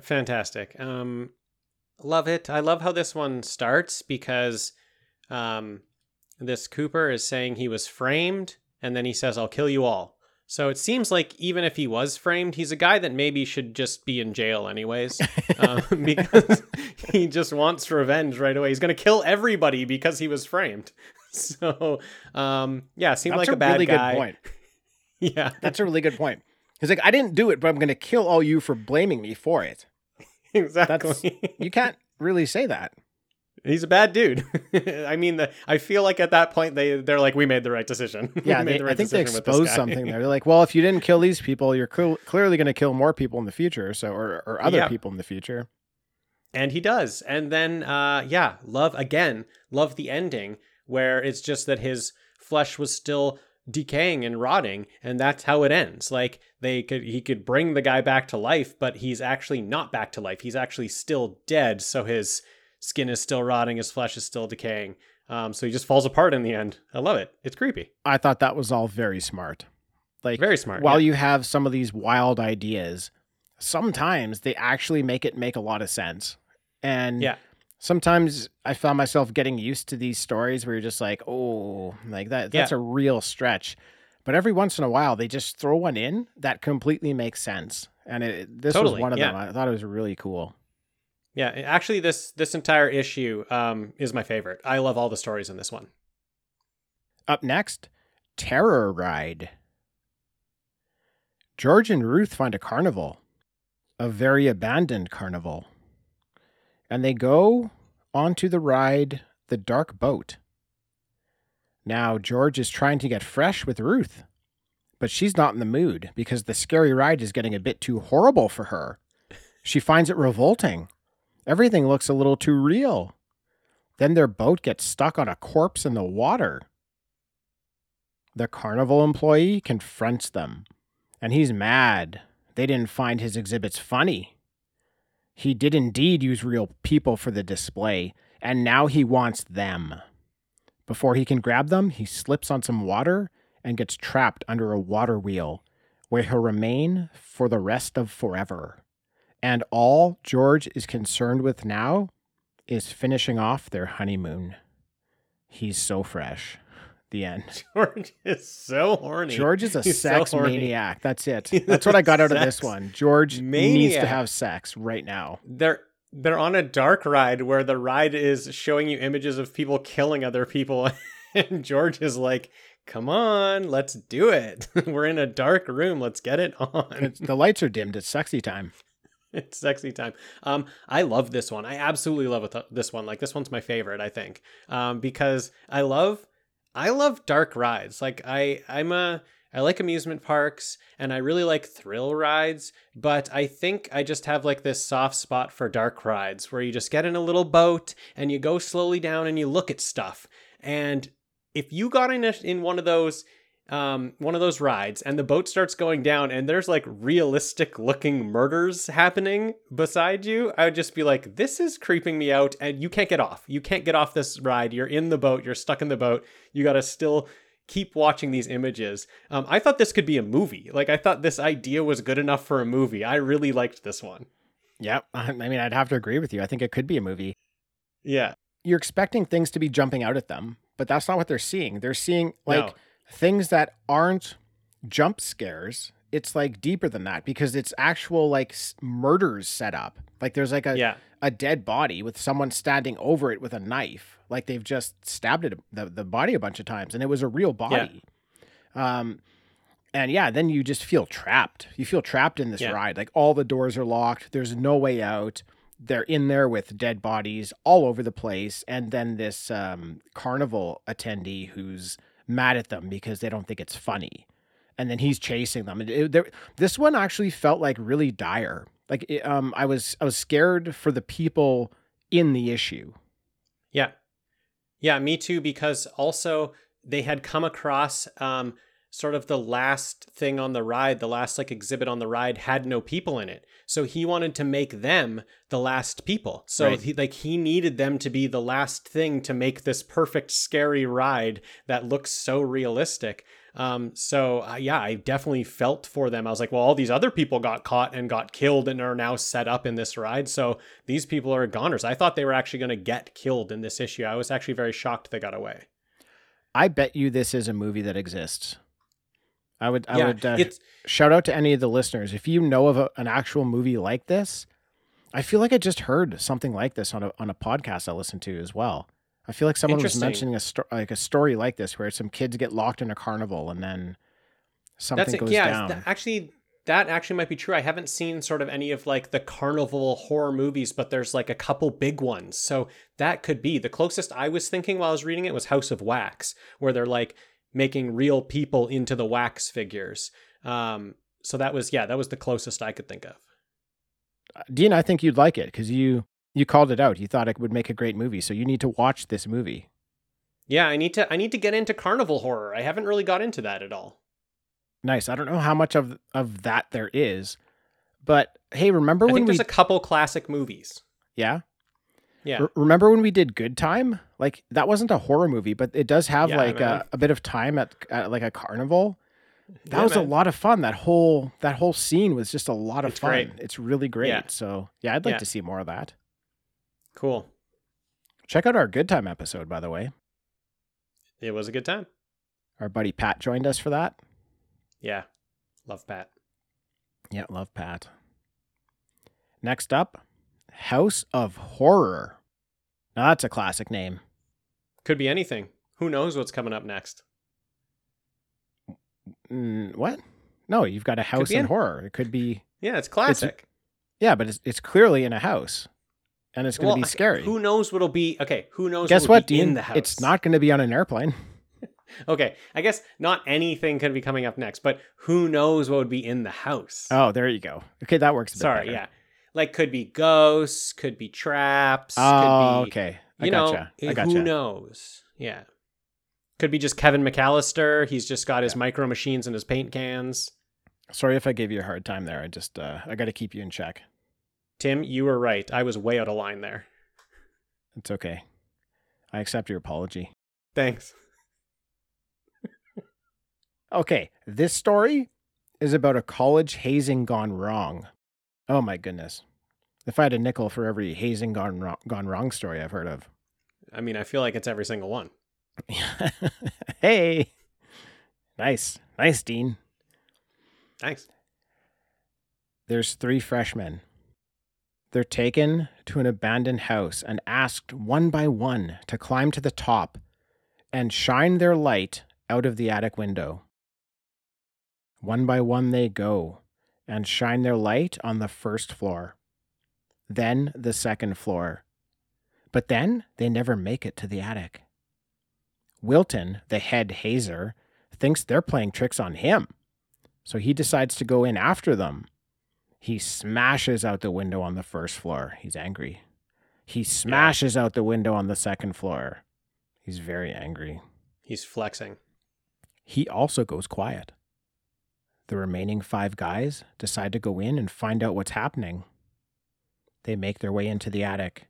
Fantastic. Um, love it. I love how this one starts because um, this Cooper is saying he was framed, and then he says, "I'll kill you all." So it seems like even if he was framed, he's a guy that maybe should just be in jail anyways, uh, because he just wants revenge right away. He's gonna kill everybody because he was framed. So um, yeah, seemed That's like a, a, bad really guy. good point. Yeah, That's a really good point. He's like, I didn't do it, but I'm going to kill all you for blaming me for it. exactly. You can't really say that. He's a bad dude. I mean, the, I feel like at that point they they're like, we made the right decision. Yeah, made they, the I think they decision with this exposed something there. They're like, well, if you didn't kill these people, you're cl- clearly going to kill more people in the future, so or, or other Yeah. people in the future. and he does. And then, uh, yeah, love again. Love the ending where it's just that his flesh was still decaying and rotting, and that's how it ends. Like they could, he could bring the guy back to life, but he's actually not back to life. He's actually still dead. So his skin is still rotting, his flesh is still decaying. Um, so he just falls apart in the end. I love it. It's creepy. I thought that was all very smart. Like Very smart. While yeah. you have some of these wild ideas, sometimes they actually make it make a lot of sense. And Yeah. sometimes I found myself getting used to these stories where you're just like, oh, like that that's Yeah. a real stretch. But every once in a while they just throw one in that completely makes sense. And it, this was one of yeah. them. I thought it was really cool. Yeah, actually, this this entire issue um, is my favorite. I love all the stories in this one. Up next, Terror Ride. George and Ruth find a carnival, a very abandoned carnival, and they go onto the ride The Dark Boat. Now, George is trying to get fresh with Ruth, but she's not in the mood because the scary ride is getting a bit too horrible for her. She finds it revolting. Everything looks a little too real. Then their boat gets stuck on a corpse in the water. The carnival employee confronts them, and he's mad. They didn't find his exhibits funny. He did indeed use real people for the display, and now he wants them. Before he can grab them, he slips on some water and gets trapped under a water wheel where he'll remain for the rest of forever. And all George is concerned with now is finishing off their honeymoon. He's so fresh. The end. George is so horny. George is a He's sex horny. maniac. That's it. That's what I got out of this one. George needs to have sex right now. They're they're on a dark ride where the ride is showing you images of people killing other people, and George is like, "Come on, let's do it. We're in a dark room. Let's get it on." It's, the lights are dimmed. It's sexy time. it's sexy time. Um, I love this one. I absolutely love this one. Like this one's my favorite, I think, um, because I love, I love dark rides. Like I, I'm a, I like amusement parks and I really like thrill rides, but I think I just have like this soft spot for dark rides where you just get in a little boat and you go slowly down and you look at stuff. And if you got in a, in one of those um, one of those rides and the boat starts going down and there's like realistic looking murders happening beside you, I would just be like, this is creeping me out and you can't get off. You can't get off this ride. You're in the boat, you're stuck in the boat. You got to still keep watching these images. Um, I thought this could be a movie. Like, I thought this idea was good enough for a movie. I really liked this one. Yep. I mean, I'd have to agree with you. I think it could be a movie. Yeah. You're expecting things to be jumping out at them, but that's not what they're seeing. They're seeing like No. Things that aren't jump scares. It's like deeper than that because it's actual like murders set up. Like there's like a Yeah. a dead body with someone standing over it with a knife. Like they've just stabbed it the, the body a bunch of times and it was a real body. Um and yeah, then you just feel trapped. You feel trapped in this Yeah. ride. Like all the doors are locked. There's no way out. They're in there with dead bodies all over the place. And then this um, carnival attendee who's mad at them because they don't think it's funny. And then he's chasing them. And it, this one actually felt like really dire. Like it, um, I was, I was scared for the people in the issue. Yeah. Yeah, me too, because also they had come across um, sort of the last thing on the ride, the last like exhibit on the ride had no people in it. So he wanted to make them the last people. So Right. he like he needed them to be the last thing to make this perfect scary ride that looks so realistic. Um, so uh, yeah, I definitely felt for them. I was like, well, all these other people got caught and got killed and are now set up in this ride. So these people are goners. I thought they were actually going to get killed in this issue. I was actually very shocked they got away. I bet you this is a movie that exists. I would, I yeah, would uh, shout out to any of the listeners. If you know of a, an actual movie like this, I feel like I just heard something like this on a on a podcast I listened to as well. I feel like someone was mentioning a sto- like a story like this where some kids get locked in a carnival and then something that's it. goes Yeah, down. th- actually, that actually might be true. I haven't seen sort of any of like the carnival horror movies, but there's like a couple big ones. So that could be the closest I was thinking while I was reading it was House of Wax, where they're like making real people into the wax figures. Um, so that was yeah, that was the closest I could think of. Dean, I think you'd like it because you you called it out. You thought it would make a great movie, so you need to watch this movie. Yeah, I need to I need to get into carnival horror. I haven't really got into that at all. Nice. I don't know how much of of that there is, but hey, remember I when think we there's a couple classic movies. yeah Yeah. R- remember when we did Good Time? Like that wasn't a horror movie, but it does have Yeah, like a, a bit of time at, at like a carnival. That Yeah, was a lot of fun. That whole that whole scene was just a lot of It's fun. great. It's really great. Yeah. So yeah, I'd like to see more of that. Cool. Check out our Good Time episode, by the way. It was a good time. Our buddy Pat joined us for that. Yeah. Love Pat. Yeah, love Pat. Next up, House of Horror. Now that's a classic name. Could be anything. Who knows what's coming up next? Mm, what? No, you've got a house in horror. It could be Yeah, it's classic. yeah, but it's it's clearly in a house, and it's going to Well, be scary. Who knows what'll be? Okay, who knows? Guess what, be Dean? In the house. It's not going to be on an airplane. Okay, I guess not anything could be coming up next, but who knows what would be in the house? Oh, there you go. Okay, that works. A bit Sorry, better. yeah. Like could be ghosts, could be traps. Oh, could be, okay. I You gotcha. know, I gotcha. who knows? Yeah. Could be just Kevin McAllister. He's just got his Yeah. micro machines and his paint cans. Sorry if I gave you a hard time there. I just uh, I got to keep you in check. Tim, you were right. I was way out of line there. It's okay. I accept your apology. Thanks. Okay, this story is about a college hazing gone wrong. Oh my goodness. If I had a nickel for every hazing gone wrong, gone wrong story I've heard of. I mean, I feel like it's every single one. hey. Nice. Nice, Dean. Thanks. There's three freshmen. They're taken to an abandoned house and asked one by one to climb to the top and shine their light out of the attic window. One by one they go and shine their light on the first floor, then the second floor. But then they never make it to the attic. Wilton, the head hazer, thinks they're playing tricks on him, so he decides to go in after them. He smashes out the window on the first floor. He's angry. He smashes out the window on the second floor. He's very angry. He's flexing. He also goes quiet. The remaining five guys decide to go in and find out what's happening. They make their way into the attic.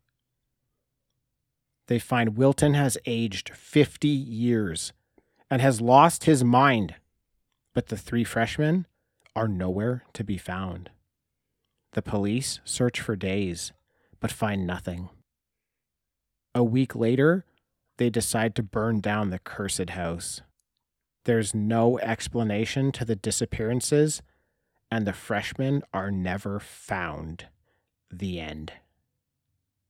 They find Wilton has aged 50 years and has lost his mind, but the three freshmen are nowhere to be found. The police search for days, but find nothing. A week later, they decide to burn down the cursed house. There's no explanation to the disappearances, and the freshmen are never found. The end.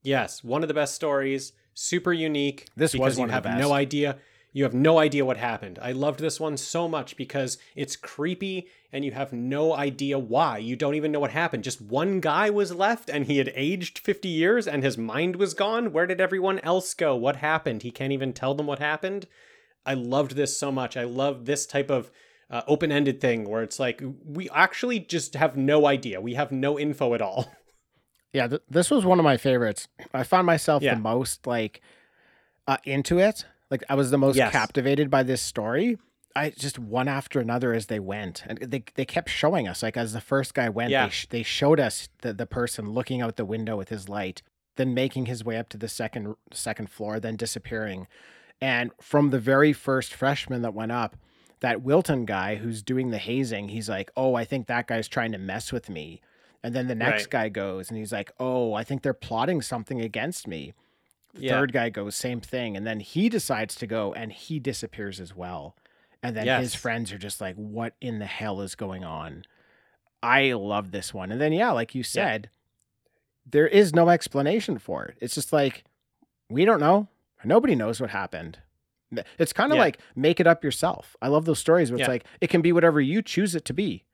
Yes, one of the best stories. Super unique. This was one you of the have best. no idea. You have no idea what happened. I loved this one so much because it's creepy and you have no idea why. You don't even know what happened. Just one guy was left and he had aged 50 years and his mind was gone. Where did everyone else go? What happened? He can't even tell them what happened. I loved this so much. I love this type of uh, open ended thing where it's like we actually just have no idea. We have no info at all. Yeah, th- this was one of my favorites. I found myself Yeah. the most like uh, into it. Like I was the most Yes. captivated by this story. I just one after another as they went, and they they kept showing us. Like as the first guy went, Yeah. they sh- they showed us the the person looking out the window with his light, then making his way up to the second second floor, then disappearing. And from the very first freshman that went up, that Wilton guy who's doing the hazing, he's like, "Oh, I think that guy's trying to mess with me." And then the next Right. guy goes and he's like, "Oh, I think they're plotting something against me." The Yeah. Third guy goes, same thing, and then he decides to go and he disappears as well. And then his friends are just like, "What in the hell is going on?" I love this one. And then yeah, like you said, there is no explanation for it. It's just like we don't know. Nobody knows what happened. It's kind of Yeah. like make it up yourself. I love those stories where it's Yeah. like it can be whatever you choose it to be.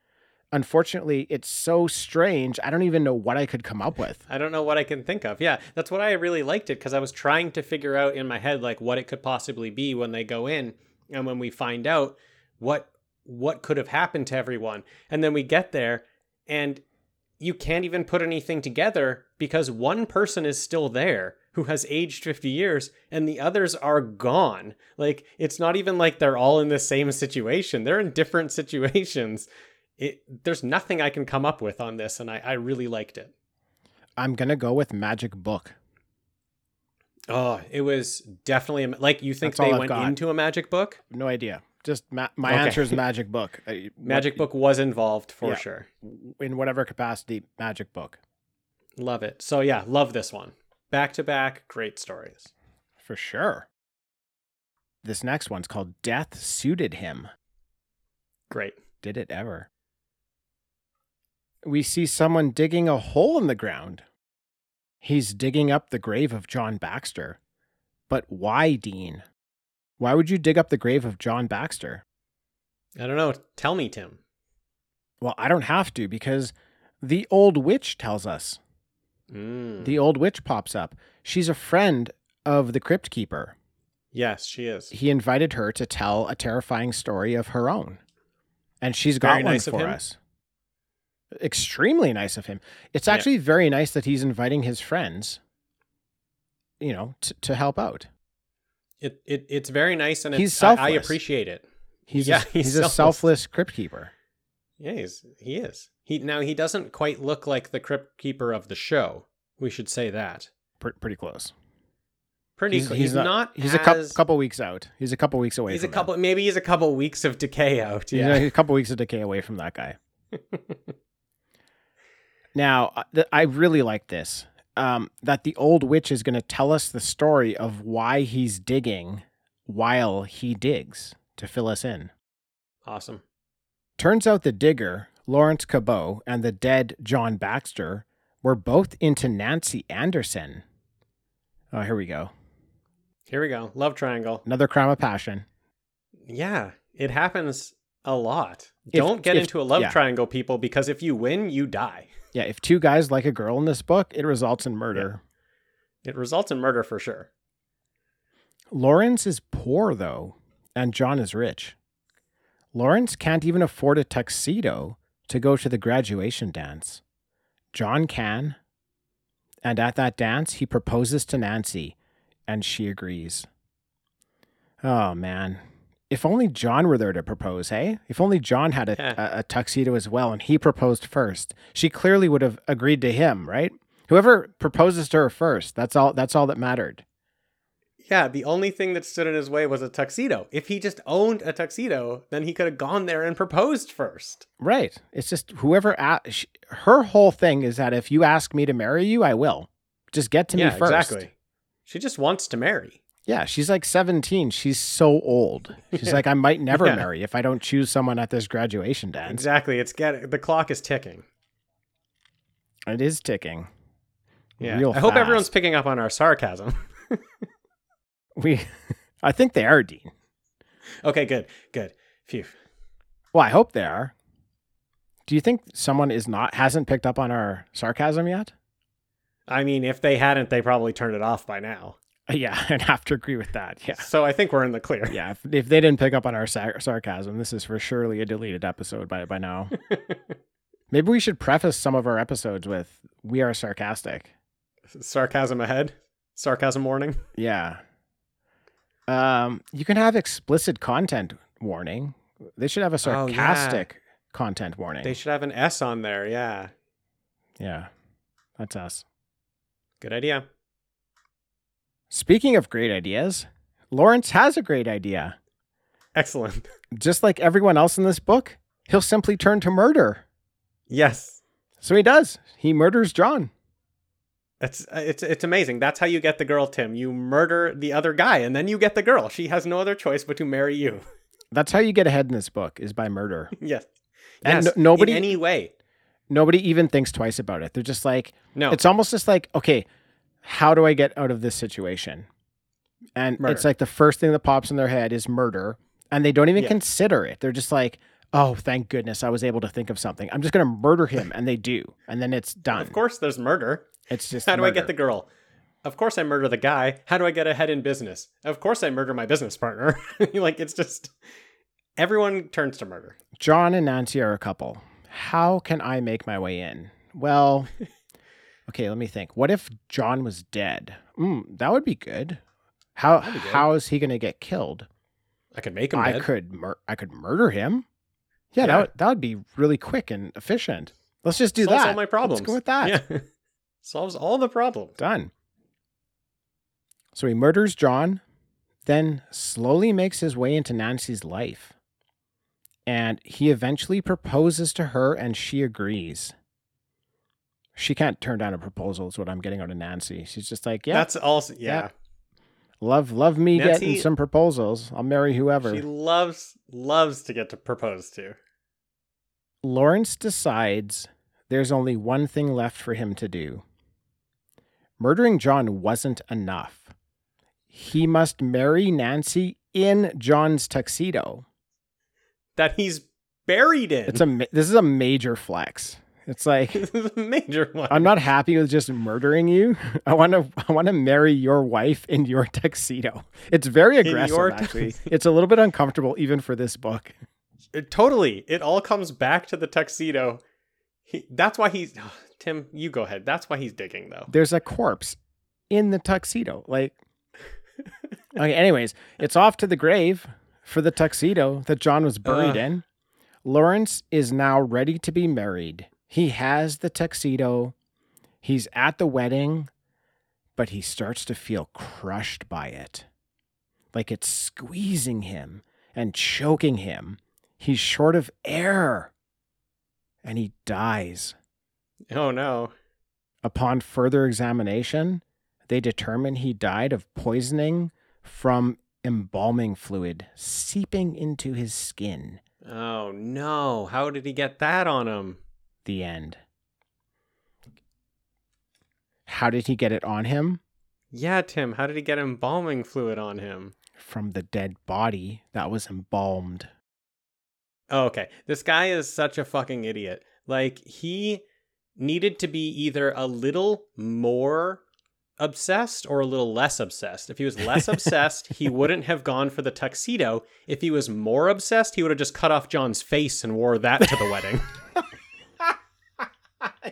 Unfortunately, it's so strange. I don't even know what I could come up with. I don't know what I can think of. Yeah, that's what I really liked it because I was trying to figure out in my head like what it could possibly be when they go in and when we find out what what could have happened to everyone. And then we get there and you can't even put anything together because one person is still there who has aged 50 years and the others are gone. Like it's not even like they're all in the same situation. They're in different situations. It, there's nothing I can come up with on this and I, I really liked it. I'm gonna go with Magic Book. Oh, it was definitely like you think That's they went into a magic book. No idea. Just ma- my Okay. answer is Magic Book. What- Magic book was involved for Yeah. sure. in whatever capacity. Magic Book Love it. So yeah, love this one. Back to back, great stories. for sure. This next one's called Death Suited Him. Great. Did it ever? We see someone digging a hole in the ground. He's digging up the grave of John Baxter. But why, Dean? Why would you dig up the grave of John Baxter? I don't know. Tell me, Tim. Well, I don't have to because the old witch tells us. Mm. The old witch pops up. She's a friend of the crypt keeper. yes, she is. He invited her to tell a terrifying story of her own. And she's got Very one nice for us. Extremely nice of him. It's Yeah. actually very nice that he's inviting his friends, you know, t- to help out. It, it it's very nice and He's it's, I, I appreciate it. He's Yeah, a, he's he's, a selfless. selfless crypt keeper. Yeah, he's, he is. He now he doesn't quite look like the crypt keeper of the show. We should say that. Pre- pretty close. Pretty. he's, cl- he's not, he's a couple couple weeks out. He's a couple weeks away. He's a couple. Maybe he's a couple weeks of decay out. Yeah. He's a couple weeks of decay away from that guy. now, uh, I really like this. Um, that the old witch is going to tell us the story of why he's digging while he digs to fill us in. Awesome. Turns out the digger, Lawrence Cabot, and the dead John Baxter were both into Nancy Anderson. Oh, here we go. Here we go. Love triangle. Another crime of passion. Yeah, it happens a lot. If- Don't get if- into a love yeah. triangle, people, because if you win, you die. Yeah, if two guys like a girl in this book, it results in murder. It results in murder for sure. Lawrence is poor, though, and John is rich. Lawrence can't even afford a tuxedo to go to the graduation dance. John can. And at that dance, he proposes to Nancy, and she agrees. Oh, man. If only John were there to propose, hey? If only John had a, Yeah. a, a tuxedo as well and he proposed first. She clearly would have agreed to him, right? Whoever proposes to her first, that's all that's all that mattered. Yeah, the only thing that stood in his way was a tuxedo. If he just owned a tuxedo, then he could have gone there and proposed first. Right. It's just whoever a- sh her whole thing is that if you ask me to marry you, I will. Just get to yeah, me first. exactly. She just wants to marry. Yeah, she's like 17. She's so old. She's like I might never Yeah. marry if I don't choose someone at this graduation dance. Exactly. It's get the clock is ticking. It is ticking. Yeah. Real I hope everyone's picking up on our sarcasm. We I think they are, Dean. okay, good. Good. Phew. Well, I hope they are. Do you think someone is not hasn't picked up on our sarcasm yet? I mean, if they hadn't, they probably turned it off by now. Yeah, I'd have to agree with that. Yeah. So I think we're in the clear. Yeah, if, if they didn't pick up on our sar- sarcasm, this is for surely a deleted episode by by now. Maybe we should preface some of our episodes with "We are sarcastic." Sarcasm ahead. Sarcasm warning. Yeah. Um, you can have explicit content warning. They should have a Oh, yeah. sarcastic content warning. They should have an S on there. Yeah. yeah, that's us. Good idea. Speaking of great ideas, Lawrence has a great idea. Excellent. Just like everyone else in this book, he'll simply turn to murder. Yes. So he does. He murders John. It's uh, it's it's amazing. That's how you get the girl, Tim. You murder the other guy, and then you get the girl. She has no other choice but to marry you. That's how you get ahead in this book is by murder. yes. And yes. no- nobody- in any way. Nobody even thinks twice about it. They're just like, No. it's almost just like, okay, how do I get out of this situation? And Murder. it's like the first thing that pops in their head is murder. And they don't even Yeah. consider it. They're just like, oh, thank goodness I was able to think of something. I'm just going to murder him. And they do. And then it's done. of course, there's murder. It's just How do I get the girl? Of course, I murder the guy. How do I get ahead in business? Of course, I murder my business partner. like it's just everyone turns to murder. John and Nancy are a couple. How can I make my way in? Well, okay, let me think. What if John was dead? Mm, that would be good. How be good. how is he going to get killed? I could make him I dead. could mur- I could murder him. Yeah, Yeah. That, would, that would be really quick and efficient. Let's just do Solves that. all my problems. Let's go with that. Yeah. Solves all the problems. Done. So he murders John, then slowly makes his way into Nancy's life. And he eventually proposes to her, and she agrees. She can't turn down a proposal, is what I'm getting out of Nancy. She's just like, yeah, That's also yeah. Yeah. love love me getting some proposals. I'll marry whoever. She loves loves to get to propose to. Lawrence decides there's only one thing left for him to do. Murdering John wasn't enough. He must marry Nancy in John's tuxedo. That he's buried in. It's a this is a major flex. It's like this is a major one. I'm not happy with just murdering you. I want to I want to marry your wife in your tuxedo. It's very aggressive actually. tuxedo. It's a little bit uncomfortable even for this book. It- totally. It all comes back to the tuxedo. He, that's why he's Tim. You go ahead. That's why he's digging though. there's a corpse in the tuxedo. Like, okay, anyways, it's off to the grave for the tuxedo that John was buried Ugh. in. Lawrence is now ready to be married. He has the tuxedo. He's at the wedding. but he starts to feel crushed by it. Like it's squeezing him and choking him. He's short of air. And he dies. Oh no. Upon further examination, they determine he died of poisoning from embalming fluid seeping into his skin. Oh no. How did he get that on him? The end. How did he get it on him? Yeah, Tim, how did he get embalming fluid on him? From the dead body that was embalmed. Oh, okay. This guy is such a fucking idiot. Like, he needed to be either a little more obsessed or a little less obsessed. If he was less obsessed, he wouldn't have gone for the tuxedo. If he was more obsessed, he would have just cut off John's face and wore that to the wedding.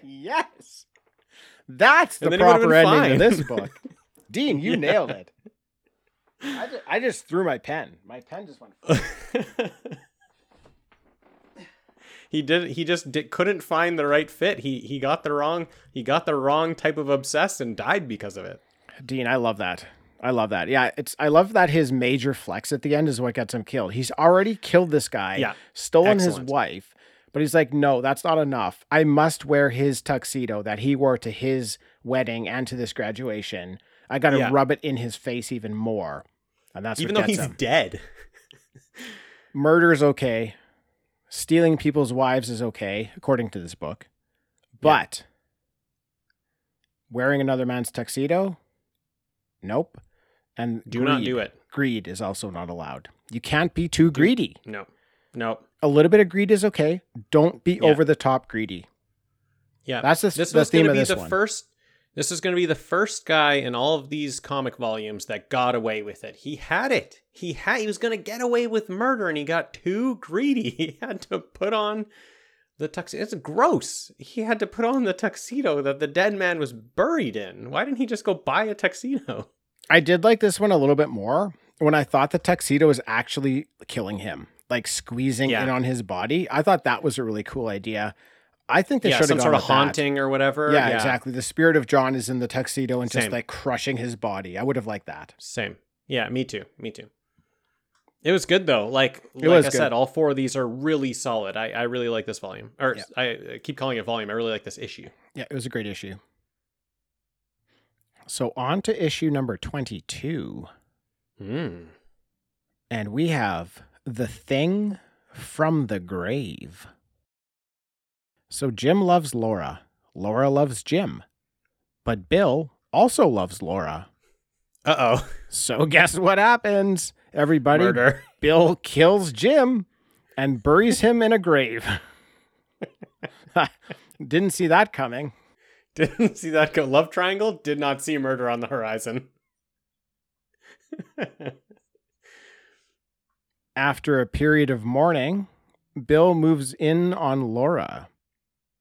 yes. That's the And then it would've proper ending of fine. this book. Dean, you Yeah. nailed it. I just, I just threw my pen. My pen just went. he did he just did, couldn't find the right fit. He he got the wrong he got the wrong type of obsessed and died because of it. Dean, I love that. I love that. Yeah, it's I love that his major flex at the end is what gets him killed. He's already killed this guy, Yeah, stolen his wife, but he's like, no, that's not enough. I must wear his tuxedo that he wore to his wedding and to this graduation. I got to Yeah. rub it in his face even more, and that's Even what though he's him. dead. Murder's okay. Stealing people's wives is okay, according to this book. But wearing another man's tuxedo? Nope. And Do not do it. Greed is also not allowed. You can't be too greedy. No. No. A little bit of greed is okay. Don't be Yeah. over the top greedy. Yeah. That's the, this the was theme going to of be this the one. first this is going to be the first guy in all of these comic volumes that got away with it. He had it. He had he was going to get away with murder and he got too greedy. He had to put on the tuxedo. It's gross. He had to put on the tuxedo that the dead man was buried in. Why didn't he just go buy a tuxedo? I did like this one a little bit more when I thought the tuxedo was actually killing him, like squeezing Yeah. in on his body. I thought that was a really cool idea. I think they yeah, should have sort of with that. haunting or whatever. Yeah, exactly. The spirit of John is in the tuxedo and just like crushing his body. I would have liked that. Same. Yeah, me too. Me too. It was good though. Like It like I good. said, all four of these are really solid. I, I really like this volume. Or Yeah. I, keep calling it volume. I really like this issue. Yeah, it was a great issue. So on to issue number 22. Mm. And we have The Thing from the Grave. So Jim loves Laura. Laura loves Jim. But Bill also loves Laura. Uh oh. So guess what happens? Everybody, Murder. Bill kills Jim and buries him in a grave. Didn't see that coming. Didn't see that go. Love triangle. Did not see murder on the horizon. After a period of mourning, Bill moves in on Laura.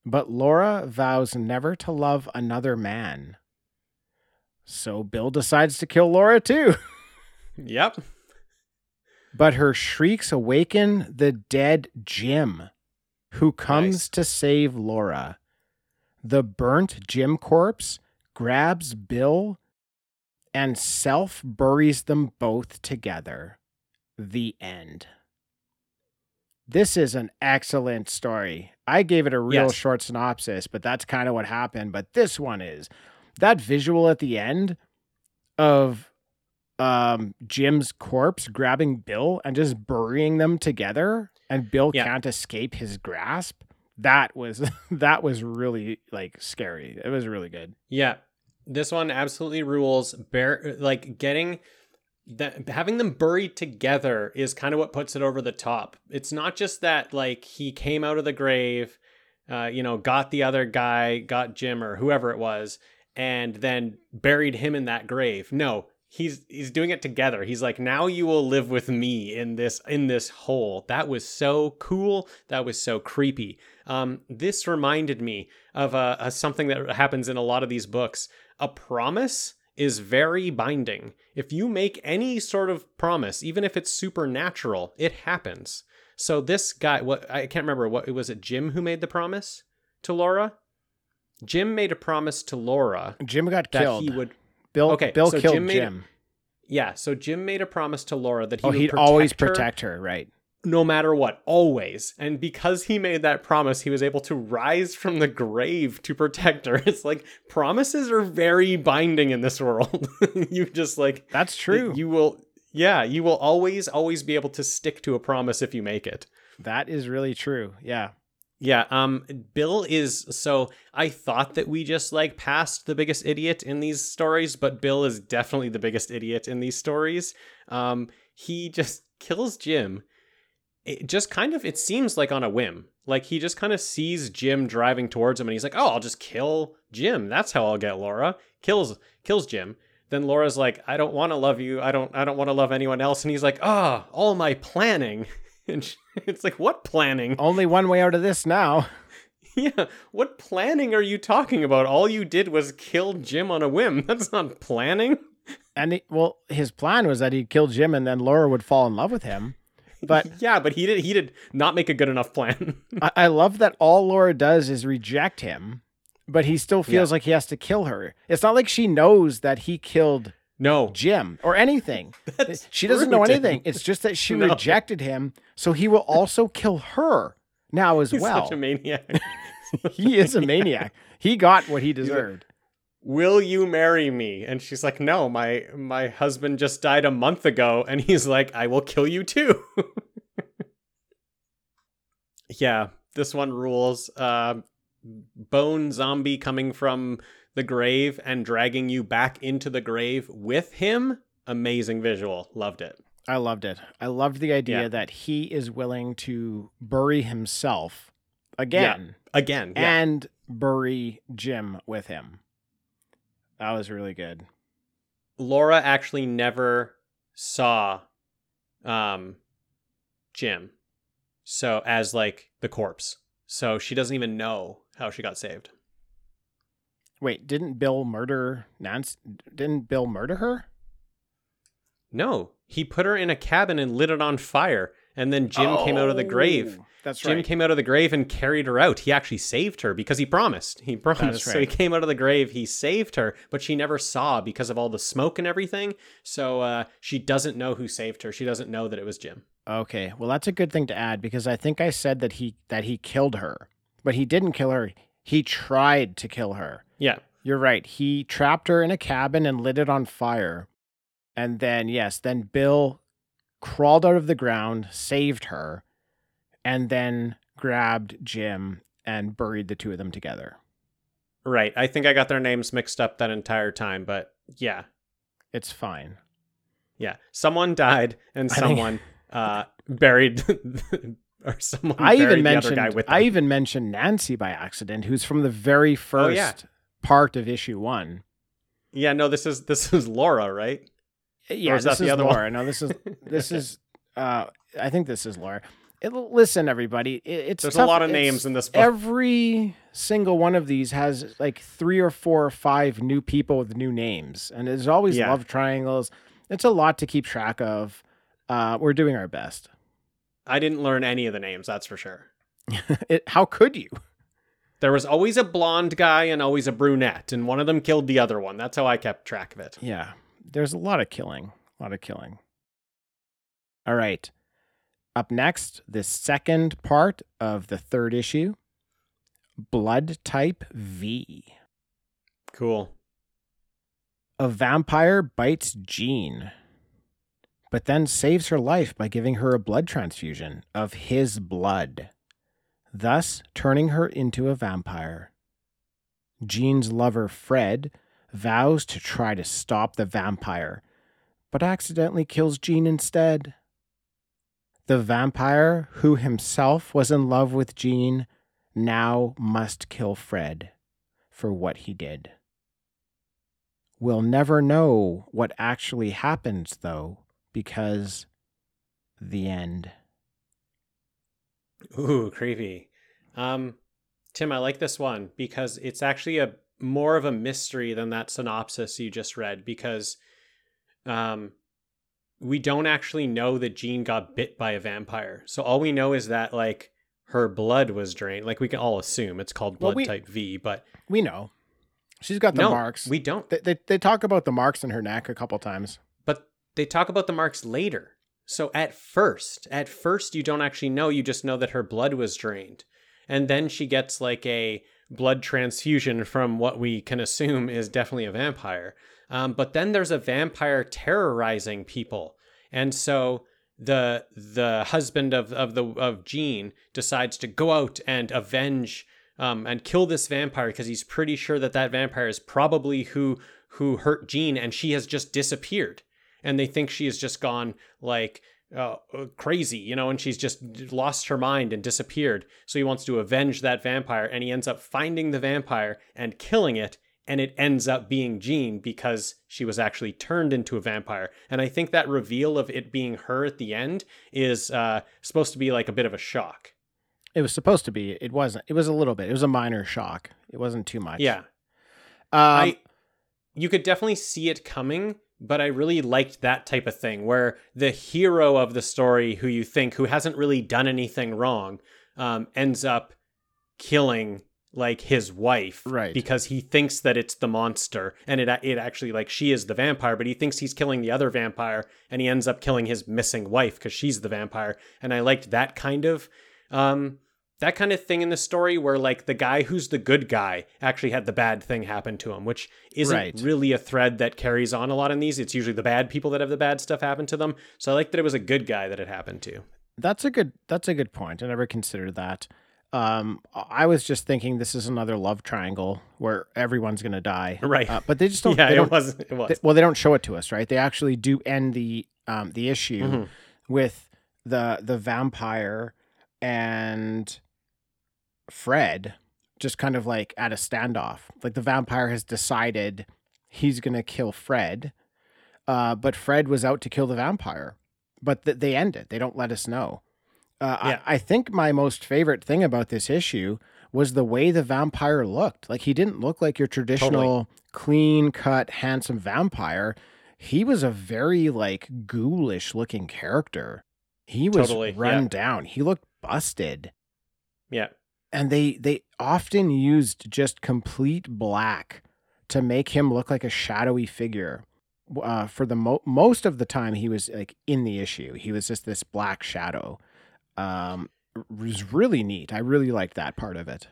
But Laura vows never to love another man. So Bill decides to kill Laura too. yep. But her shrieks awaken the dead Jim, who comes Nice. to save Laura. The burnt Jim corpse grabs Bill and self buries them both together. The end. This is an excellent story. I gave it a real Yes. short synopsis, but that's kind of what happened. But this one is that visual at the end of um Jim's corpse grabbing Bill and just burying them together and Bill Yeah. can't escape his grasp. That was that was really like scary. It was really good. Yeah, this one absolutely rules. Bear like getting that having them buried together is kind of what puts it over the top. It's not just that like he came out of the grave, uh, you know, got the other guy, got Jim or whoever it was, and then buried him in that grave. No, he's he's doing it together. He's like, now you will live with me in this in this hole. That was so cool. That was so creepy. Um, this reminded me of uh, a something that happens in a lot of these books. A promise is very binding. If you make any sort of promise, even if it's supernatural, it happens. So this guy, what I can't remember what was it Jim who made the promise to Laura? Jim made a promise to Laura Jim got that killed he would Bill Okay, Bill so killed Jim Jim. Yeah, so Jim made a promise to Laura that he oh, would he'd protect always her protect her, right? No matter what, always. And because he made that promise, he was able to rise from the grave to protect her. It's like promises are very binding in this world. you just like That's true. You will yeah, you will always always be able to stick to a promise if you make it. that is really true. Yeah. Yeah, um Bill is so I thought that we just like passed the biggest idiot in these stories, but Bill is definitely the biggest idiot in these stories. Um he just kills Jim. It just kind of it seems like on a whim. Like he just kind of sees Jim driving towards him and he's like, "Oh, I'll just kill Jim. That's how I'll get Laura." Kills kills Jim. Then Laura's like, "I don't want to love you. I don't I don't want to love anyone else." And he's like, "Ah, all my planning." And she, it's like, "What planning?" Only one way out of this now. Yeah, what planning are you talking about? All you did was kill Jim on a whim. That's not planning. And he, well, his plan was that he'd kill Jim and then Laura would fall in love with him. But yeah, but he did he did not make a good enough plan. I, I love that all Laura does is reject him, but he still feels like he has to kill her. It's not like she knows that he killed no, Jim or anything. That's she doesn't know anything. It's just that she No. rejected him, so he will also kill her now as he's well. such a maniac. he is a maniac. He got what he deserved. Will you marry me? And she's like, No, my my husband just died a month ago. And he's like, I will kill you too. yeah, this one rules. Uh, bone zombie coming from the grave and dragging you back into the grave with him. Amazing visual. Loved it. I loved it. I loved the idea Yeah. that he is willing to bury himself again Again. Yeah. and bury Jim with him. That was really good. Laura actually never saw um Jim. So as like the corpse. So she doesn't even know how she got saved. Wait, didn't Bill murder Nance? Didn't Bill murder her? No, he put her in a cabin and lit it on fire. And then Jim came out of the grave. Oh, That's Jim right. Jim came out of the grave and carried her out. He actually saved her because he promised. He promised. So he came out of the grave, he saved her, but she never saw because of all the smoke and everything. So uh, she doesn't know who saved her. She doesn't know that it was Jim. Okay, well that's a good thing to add because I think I said that he that he killed her, but he didn't kill her. He tried to kill her. Yeah. You're right. He trapped her in a cabin and lit it on fire. And then yes, then Bill crawled out of the ground, saved her, and then grabbed Jim and buried the two of them together. Right. I think I got their names mixed up that entire time, but yeah. It's fine. Yeah. Someone died and someone uh buried or someone I even mentioned other guy with them. I even mentioned Nancy by accident, who's from the very first Oh, yeah. part of issue one. Yeah, no, this is this is Laura, right? Yeah, is this that the is other one? Laura. No, this is this is. Uh, I think this is Laura. It, listen, everybody. It, it's There's a lot of it's- names in this book. Every single one of these has like three or four or five new people with new names, and there's always Yeah. love triangles. It's a lot to keep track of. Uh, we're doing our best. I didn't learn any of the names, that's for sure. It, how could you? There was always a blonde guy and always a brunette, and one of them killed the other one. That's how I kept track of it. Yeah, there's a lot of killing. A lot of killing. All right. Up next, the second part of the third issue Blood Type V. Cool. A vampire bites Jean, but then saves her life by giving her a blood transfusion of his blood, thus turning her into a vampire. Jean's lover, Fred, vows to try to stop the vampire, but accidentally kills Jean instead. The vampire, who himself was in love with Jean, now must kill Fred for what he did. We'll never know what actually happens, though, because the end. Ooh, creepy. Um, Tim, I like this one because it's actually a more of a mystery than that synopsis you just read because um we don't actually know that Jean got bit by a vampire. So all we know is that like her blood was drained. Like we can all assume it's called Well, blood we- type V, but We know. She's got the no, marks. We don't. they, they they talk about the marks in her neck a couple times. But they talk about the marks later. So at first, at first you don't actually know, you just know that her blood was drained. And then she gets like a blood transfusion from what we can assume is definitely a vampire. Um, but then there's a vampire terrorizing people. And so the the husband of of the of Jean decides to go out and avenge um, and kill this vampire because he's pretty sure that that vampire is probably who who hurt Jean, and she has just disappeared. And they think she has just gone like uh, crazy, you know, and she's just lost her mind and disappeared. So he wants to avenge that vampire, and he ends up finding the vampire and killing it. And it ends up being Jean because she was actually turned into a vampire. And I think that reveal of it being her at the end is uh, supposed to be like a bit of a shock. It was supposed to be. It wasn't. It was a little bit. It was a minor shock. It wasn't too much. Yeah. Um, I you could definitely see it coming, but I really liked that type of thing where the hero of the story, who you think who hasn't really done anything wrong, um, ends up killing like his wife, Right. Because he thinks that it's the monster, and it it actually like she is the vampire, but he thinks he's killing the other vampire, and he ends up killing his missing wife because she's the vampire. And I liked that kind of um that kind of thing in the story where like the guy who's the good guy actually had the bad thing happen to him which isn't Right. really a thread that carries on a lot in these it's usually the bad people that have the bad stuff happen to them so i like that it was a good guy that it happened to That's a good. That's a good point. I never considered that. Um, I was just thinking this is another love triangle where everyone's gonna die. Right. Uh, but they just don't. yeah they it don't was it was they- well, they don't show it to us, right? They actually do end the um the issue Mhm. with the the vampire and Fred just kind of like at a standoff. Like the vampire has decided he's gonna kill Fred, uh, but Fred was out to kill the vampire. But th- they end it. They don't let us know. Uh, Yeah. I, I think my most favorite thing about this issue was the way the vampire looked. Like he didn't look like your traditional clean cut, handsome vampire. He was a very like ghoulish looking character. He was Totally, run yeah. down. He looked busted. yeah And they they often used just complete black to make him look like a shadowy figure. Uh, for the mo- most of the time, he was like in the issue. He was just this black shadow. Um, was really neat. I really liked that part of it.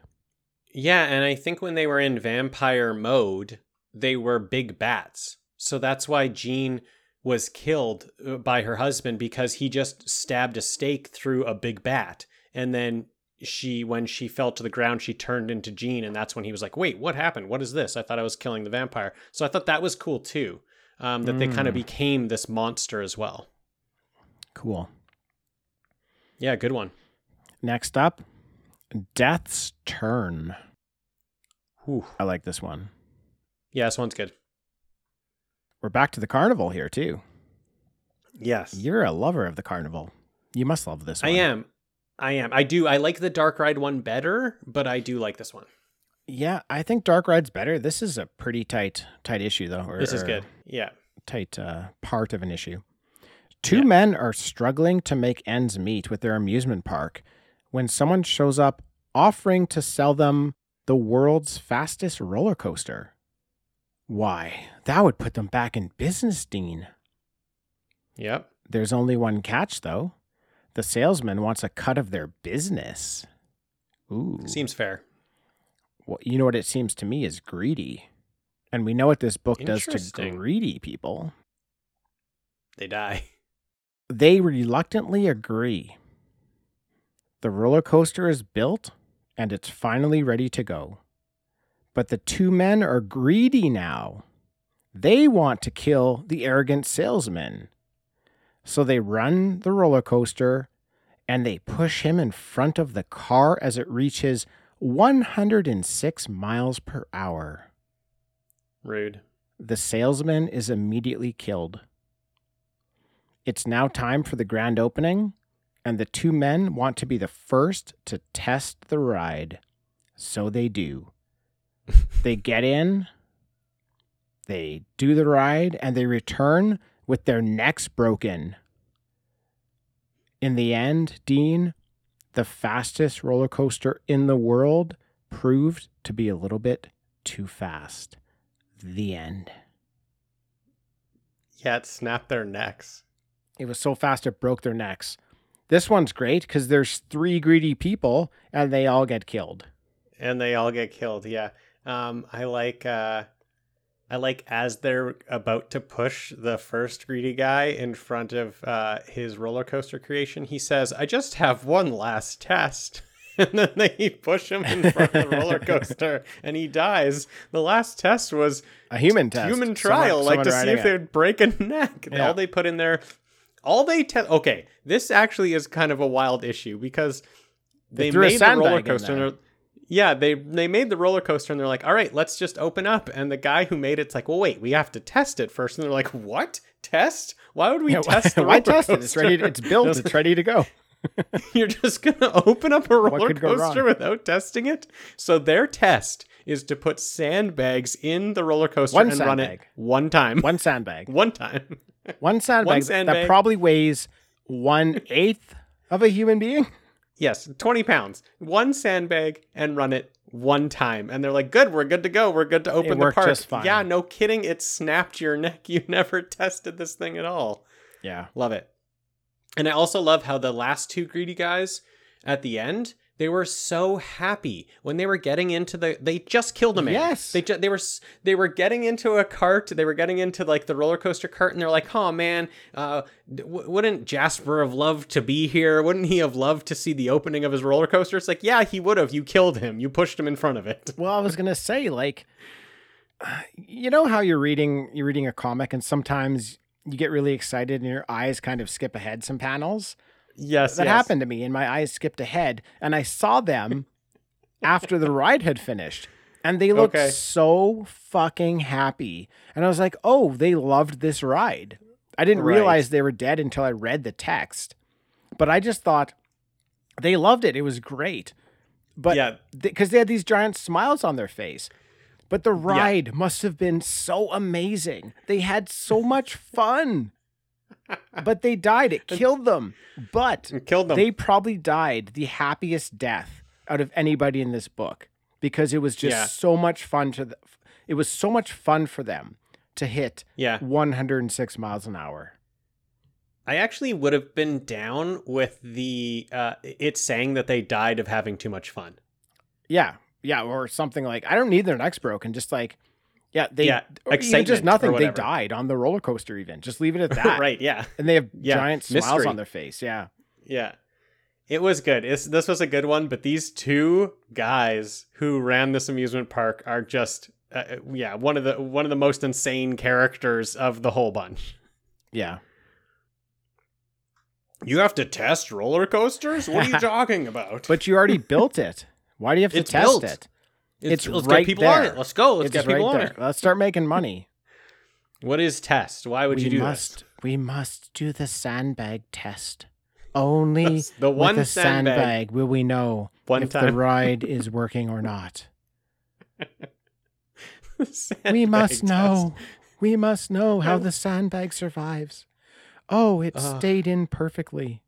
Yeah, and I think when they were in vampire mode, they were big bats. So that's why Jean was killed uh, by her husband because he just stabbed a stake through a big bat. And then she, when she fell to the ground, she turned into Jean. And that's when he was like, wait, what happened? What is this? I thought I was killing the vampire. So I thought that was cool too. Um, that they kind of Mm. became this monster as well. Cool. Yeah, good one. Next up, Death's Turn. Whew. I like this one. Yeah, this one's good. We're back to the carnival here too. Yes. You're a lover of the carnival. You must love this I am. I am. I do. I like the Dark Ride one better, but I do like this one. Yeah, I think Dark Ride's better. This is a pretty tight, tight issue though. or- This is good. Yeah. Tight uh, part of an issue. Two Yeah. men are struggling to make ends meet with their amusement park when someone shows up offering to sell them the world's fastest roller coaster. Why, that would put them back in business, Dean. Yep. There's only one catch, though. The salesman wants a cut of their business. Ooh. Seems fair. Well, you know what it seems to me is greedy. And we know what this book does to greedy people. They die. They reluctantly agree. The roller coaster is built and it's finally ready to go. But the two men are greedy now. They want to kill the arrogant salesman. So they run the roller coaster and they push him in front of the car as it reaches 106 miles per hour. Rude. The salesman is immediately killed. It's now time for the grand opening, and the two men want to be the first to test the ride. So they do. they get in, they do the ride, and they return with their necks broken. In the end, Dean, the fastest roller coaster in the world, proved to be a little bit too fast. The end. Yeah, it snapped their necks. It was so fast it broke their necks. This one's great because there's three greedy people and they all get killed. And they all get killed, yeah. Um, I like uh I like as they're about to push the first greedy guy in front of uh, his roller coaster creation, he says, I just have one last test. and then they push him in front of the roller coaster and he dies. The last test was A human test. human trial, Someone- like someone to see if it. they would break a neck. Yeah. All they put in there, all they test. Okay, this actually is kind of a wild issue because They they, threw a made the roller coaster. There. And they're, yeah, they they made the roller coaster and they're like, all right, let's just open up. And the guy who made it's like, well, wait, we have to test it first. And they're like, what? Test? Why would we Yeah, why- test the why roller test it? It's ready. coaster? It's built. It's ready to go. You're just gonna open up a roller coaster without testing it. So their test is to put sandbags in the roller coaster One and run it one time. One sandbag. One time. One sandbag, that sandbag. probably weighs one eighth of a human being. Yes, 20 pounds. One sandbag and run it one time. And they're like, good, we're good to go. We're good to open the park. just fine. Yeah, no kidding. It snapped your neck. You never tested this thing at all. Yeah. Love it. And I also love how the last two greedy guys at the end, they were so happy when they were getting into the they just killed a man. Yes. They ju- they were they were getting into a cart, they were getting into like the roller coaster cart and they're like, "Oh man, uh w- wouldn't Jasper have loved to be here? Wouldn't he have loved to see the opening of his roller coaster?" It's like, "Yeah, he would have. You killed him. You pushed him in front of it." Well, I was gonna say, like, you know how you're reading you're reading a comic and sometimes you get really excited and your eyes kind of skip ahead some panels. Yes, That yes. happened to me and my eyes skipped ahead and I saw them after the ride had finished. And they looked Okay. so fucking happy. And I was like, oh, they loved this ride. I didn't Right. realize they were dead until I read the text. But I just thought they loved it. It was great. But Yeah. because they had these giant smiles on their face. But the ride must have been so amazing. They had so much fun. But they died. It killed them. But And killed them. they probably died the happiest death out of anybody in this book because it was just Yeah. so much fun to th- it was so much fun for them to hit yeah. 106 miles an hour. I actually would have been down with the uh it saying that they died of having too much fun. Yeah. Yeah, or something like I don't need their necks broken, just like yeah, they Yeah, even just nothing. They died on the roller coaster even. Just leave it at that. right, yeah. And they have Yeah, giant smiles mystery. on their face. Yeah. Yeah. It was good. It's, this was a good one, but these two guys who ran this amusement park are just uh, yeah, one of the one of the most insane characters of the whole bunch. Yeah. You have to test roller coasters? What are you talking about? But you already built it. Why do you have to It's test built. it? It's, it's let's right get people on there. it. Let's go. Let's it's get people right on there. it. Let's start making money. What is test? Why would we you do must this? we must do the sandbag test. Only That's the one with sandbag. sandbag will we know One if the ride is working or not. we must test. know. We must know how the sandbag survives. Oh, it Ugh. stayed in perfectly.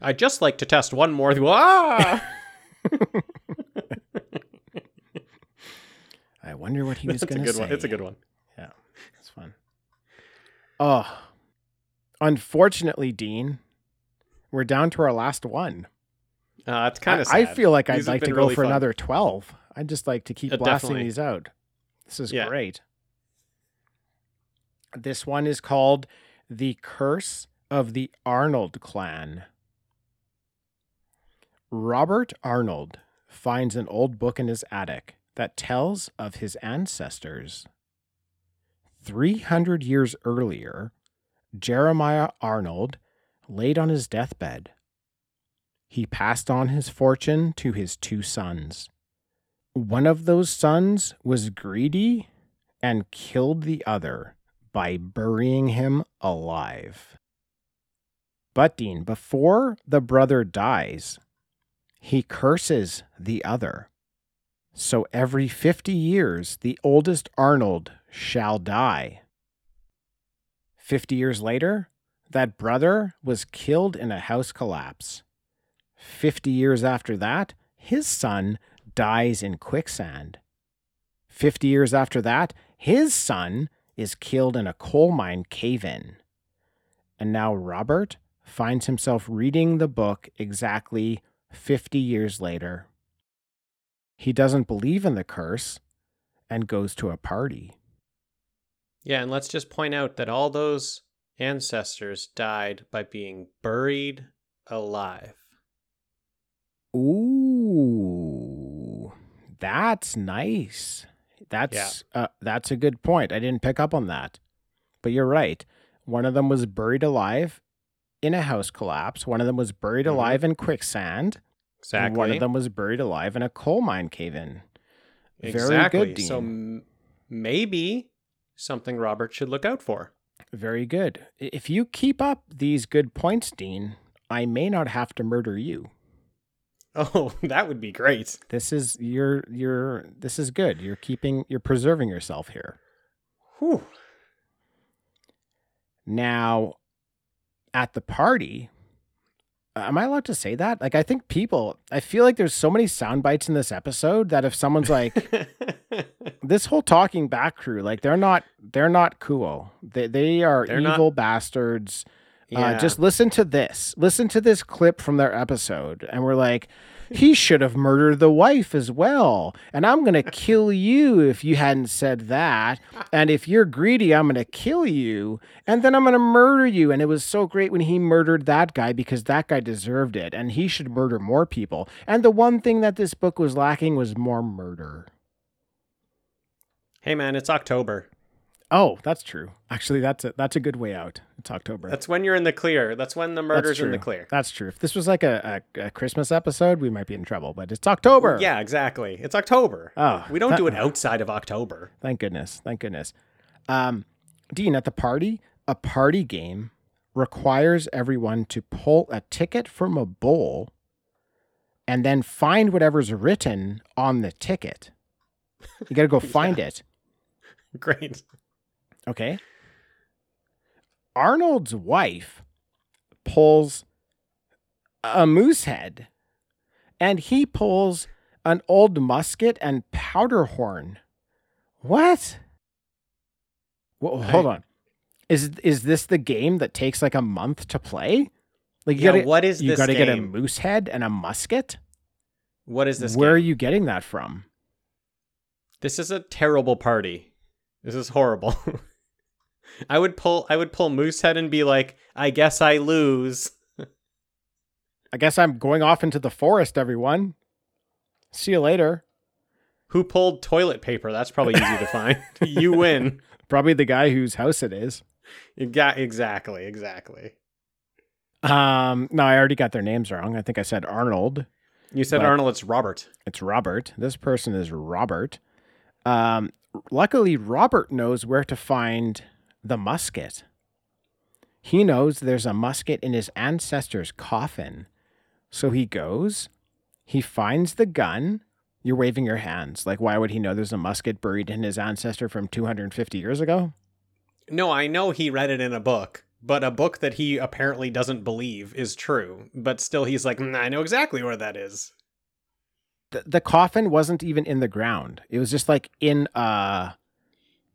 I'd just like to test one more. Ah! I wonder what he was going to say. one. It's a good one. Yeah, it's fun. Oh, unfortunately, Dean, we're down to our last one. Uh, it's kind of. I, I feel like I'd These like to go really for fun. another 12. I'd just like to keep Uh, blasting definitely. these out. This is Yeah. great. This one is called The Curse of the Arnold Clan. Robert Arnold finds an old book in his attic that tells of his ancestors. 300 years earlier, Jeremiah Arnold laid on his deathbed. He passed on his fortune to his two sons. One of those sons was greedy and killed the other by burying him alive. But, Dean, before the brother dies, he curses the other. So every 50 years, the oldest Arnold shall die. 50 years later, that brother was killed in a house collapse. 50 years after that, his son dies in quicksand. 50 years after that, his son is killed in a coal mine cave in. And now Robert finds himself reading the book exactly 50 years later. He doesn't believe in the curse and goes to a party. Yeah, and let's just point out that all those ancestors died by being buried alive. Ooh, that's nice. That's uh, that's a good point. I didn't pick up on that, but you're right. One of them was buried alive in a house collapse. One of them was buried Mhm. alive in quicksand. Exactly. And one of them was buried alive in a coal mine cave in. Very exactly. good, So Dean. m- maybe something Robert should look out for. Very good. If you keep up these good points, Dean, I may not have to murder you. Oh, that would be great. This is you're you're this is good. You're keeping you're preserving yourself here. Whew. Now, at the party, am I allowed to say that? Like, I think people, I feel like there's so many sound bites in this episode that if someone's like, this whole talking back crew, like they're not, they're not cool. They, they are They're not- evil bastards. yeah. Uh, just listen to this. Listen to this clip from their episode, and we're like, he should have murdered the wife as well. And I'm gonna kill you if you hadn't said that. And if you're greedy, I'm gonna kill you, and then I'm gonna murder you. And it was so great when he murdered that guy because that guy deserved it, and he should murder more people. And the one thing that this book was lacking was more murder. hey man, it's October. Oh, that's true. Actually, that's a that's a good way out. It's October. That's when you're in the clear. That's when the murder's in the clear. That's true. If this was like a, a, a Christmas episode, we might be in trouble, but it's October. Yeah, exactly. It's October. Oh, we don't that- do it outside of October. Thank goodness. Thank goodness. Um, Dean, at the party, a party game requires everyone to pull a ticket from a bowl and then find whatever's written on the ticket. You got to go find it. Great. Okay. Arnold's wife pulls a moose head and he pulls an old musket and powder horn. What? Well, hold I- on. Is is this the game that takes like a month to play? Like you Yeah, gotta, what is you this gotta get a moose head and a musket? What is this? Where are you getting that from? This is a terrible party. This is horrible. I would pull I would pull Moosehead and be like, I guess I lose. I guess I'm going off into the forest, everyone. See you later. Who pulled toilet paper? That's probably easy to find. you win. Probably the guy whose house it is. You got exactly, exactly. Um, no, I already got their names wrong. I think I said Arnold. You said Arnold, it's Robert. It's Robert. This person is Robert. Um, luckily, Robert knows where to find the musket. He knows there's a musket in his ancestor's coffin. So he goes, he finds the gun. You're waving your hands. Like, why would he know there's a musket buried in his ancestor from 250 years ago? No, I know he read it in a book, but a book that he apparently doesn't believe is true. But still, he's like, "Mm, I know exactly where that is. The, the coffin wasn't even in the ground. It was just like in uh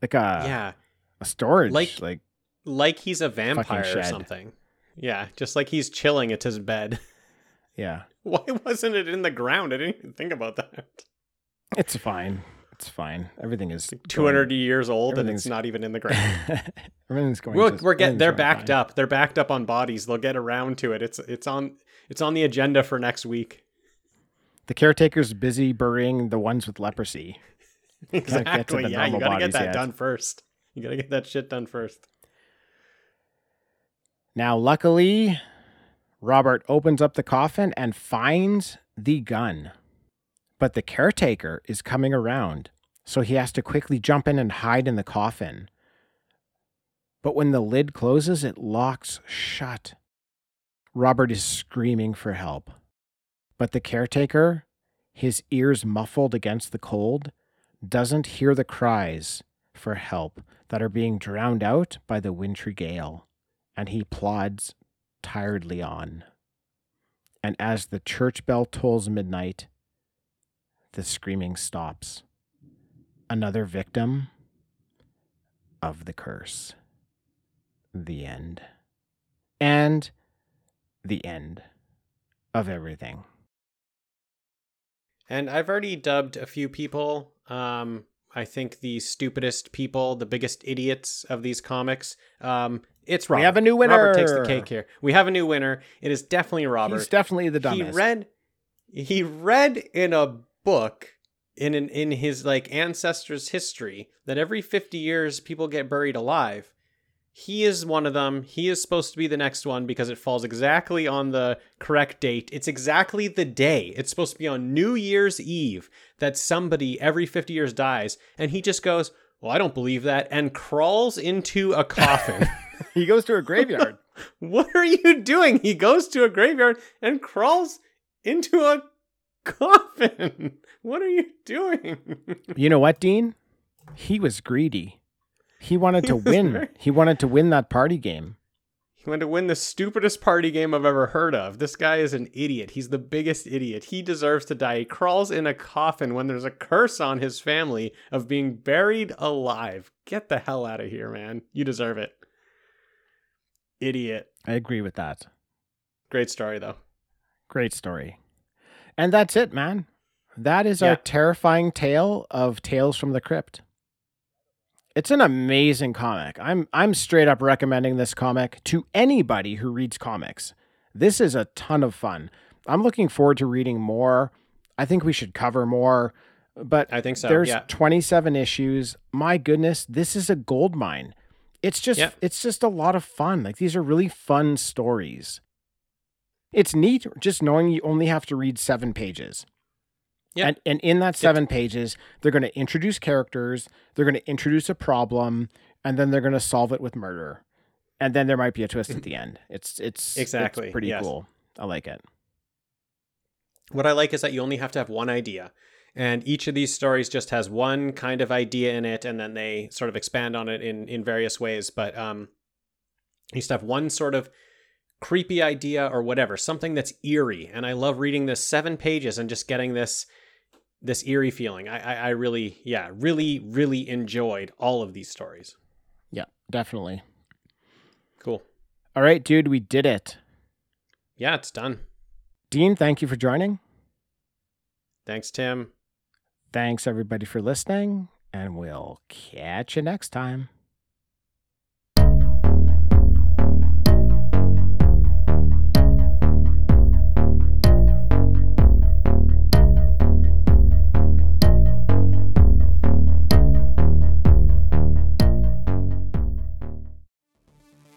like a, yeah, a storage. Like- like like he's a vampire or something. Yeah, just like he's chilling at his bed. yeah. Why wasn't it in the ground? I didn't even think about that. It's fine. It's fine. Everything is Two hundred years old and it's not even in the ground. everything's going. Just- we're getting they're backed fine. up. They're backed up on bodies. They'll get around to it. It's it's on it's on the agenda for next week. The caretaker's busy burying the ones with leprosy. to Exactly. Yeah, you gotta get that yet. done first. You gotta get that shit done first. Now, luckily, Robert opens up the coffin and finds the gun. But the caretaker is coming around, so he has to quickly jump in and hide in the coffin. But when the lid closes, it locks shut. Robert is screaming for help. But the caretaker, his ears muffled against the cold, doesn't hear the cries for help that are being drowned out by the wintry gale and he plods tiredly on. And as the church bell tolls midnight, the screaming stops, another victim of the curse. The end. And the end of everything. And I've already dubbed a few people. Um, I think the stupidest people, the biggest idiots of these comics. Um, it's Robert. We have a new winner. Robert takes the cake here. We have a new winner. It is definitely Robert. He's definitely the dumbest. He read, he read in a book in an, in his like ancestors' history that every fifty years people get buried alive. He is one of them. He is supposed to be the next one because it falls exactly on the correct date. It's exactly the day. It's supposed to be on New Year's Eve that somebody every 50 years dies. And he just goes, Well, I don't believe that, and crawls into a coffin. he goes to a graveyard. what are you doing? He goes to a graveyard and crawls into a coffin. What are you doing? you know what, Dean? He was greedy. He wanted to win. He wanted to win that party game. He wanted to win the stupidest party game I've ever heard of. This guy is an idiot. He's the biggest idiot. He deserves to die. He crawls in a coffin when there's a curse on his family of being buried alive. Get the hell out of here, man. You deserve it. Idiot. I agree with that. Great story, though. Great story. And that's it, man. That is yeah. our terrifying tale of Tales from the Crypt. It's an amazing comic. I'm I'm straight up recommending this comic to anybody who reads comics. This is a ton of fun. I'm looking forward to reading more. I think we should cover more, but I think so. There's yeah. 27 issues. My goodness, this is a gold mine. It's just yeah. it's just a lot of fun. Like these are really fun stories. It's neat just knowing you only have to read 7 pages. Yeah. And, and in that seven yep. pages, they're going to introduce characters, they're going to introduce a problem, and then they're going to solve it with murder. And then there might be a twist at the end. It's it's exactly it's pretty yes. cool. I like it. What I like is that you only have to have one idea. And each of these stories just has one kind of idea in it, and then they sort of expand on it in, in various ways. But um, you used to have one sort of creepy idea or whatever, something that's eerie. And I love reading this seven pages and just getting this this eerie feeling. I, I, I really, yeah, really, really enjoyed all of these stories. Yeah, definitely. Cool. All right, dude, we did it. Yeah, it's done. Dean, thank you for joining. Thanks, Tim. Thanks, everybody, for listening, and we'll catch you next time.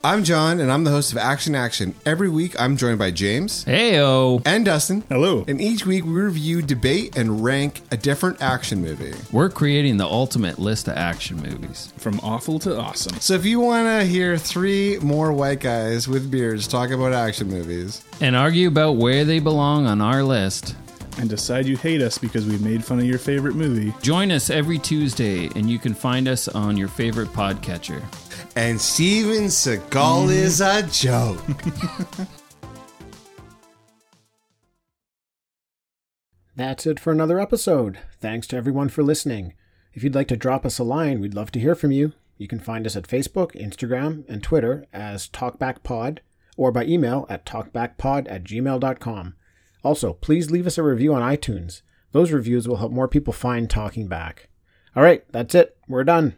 I'm John, and I'm the host of Action Action. Every week, I'm joined by James. Heyo. And Dustin. Hello. And each week, we review, debate, and rank a different action movie. We're creating the ultimate list of action movies. From awful to awesome. So if you want to hear three more white guys with beards talk about action movies and argue about where they belong on our list, and decide you hate us because we've made fun of your favorite movie. Join us every Tuesday, and you can find us on your favorite podcatcher and Steven Seagal is a joke. That's it for another episode. Thanks to everyone for listening. If you'd like to drop us a line, we'd love to hear from you. You can find us at Facebook, Instagram, and Twitter as TalkbackPod or by email at talkbackpod at gmail.com. Also, please leave us a review on iTunes. Those reviews will help more people find Talking Back. All right, that's it. We're done.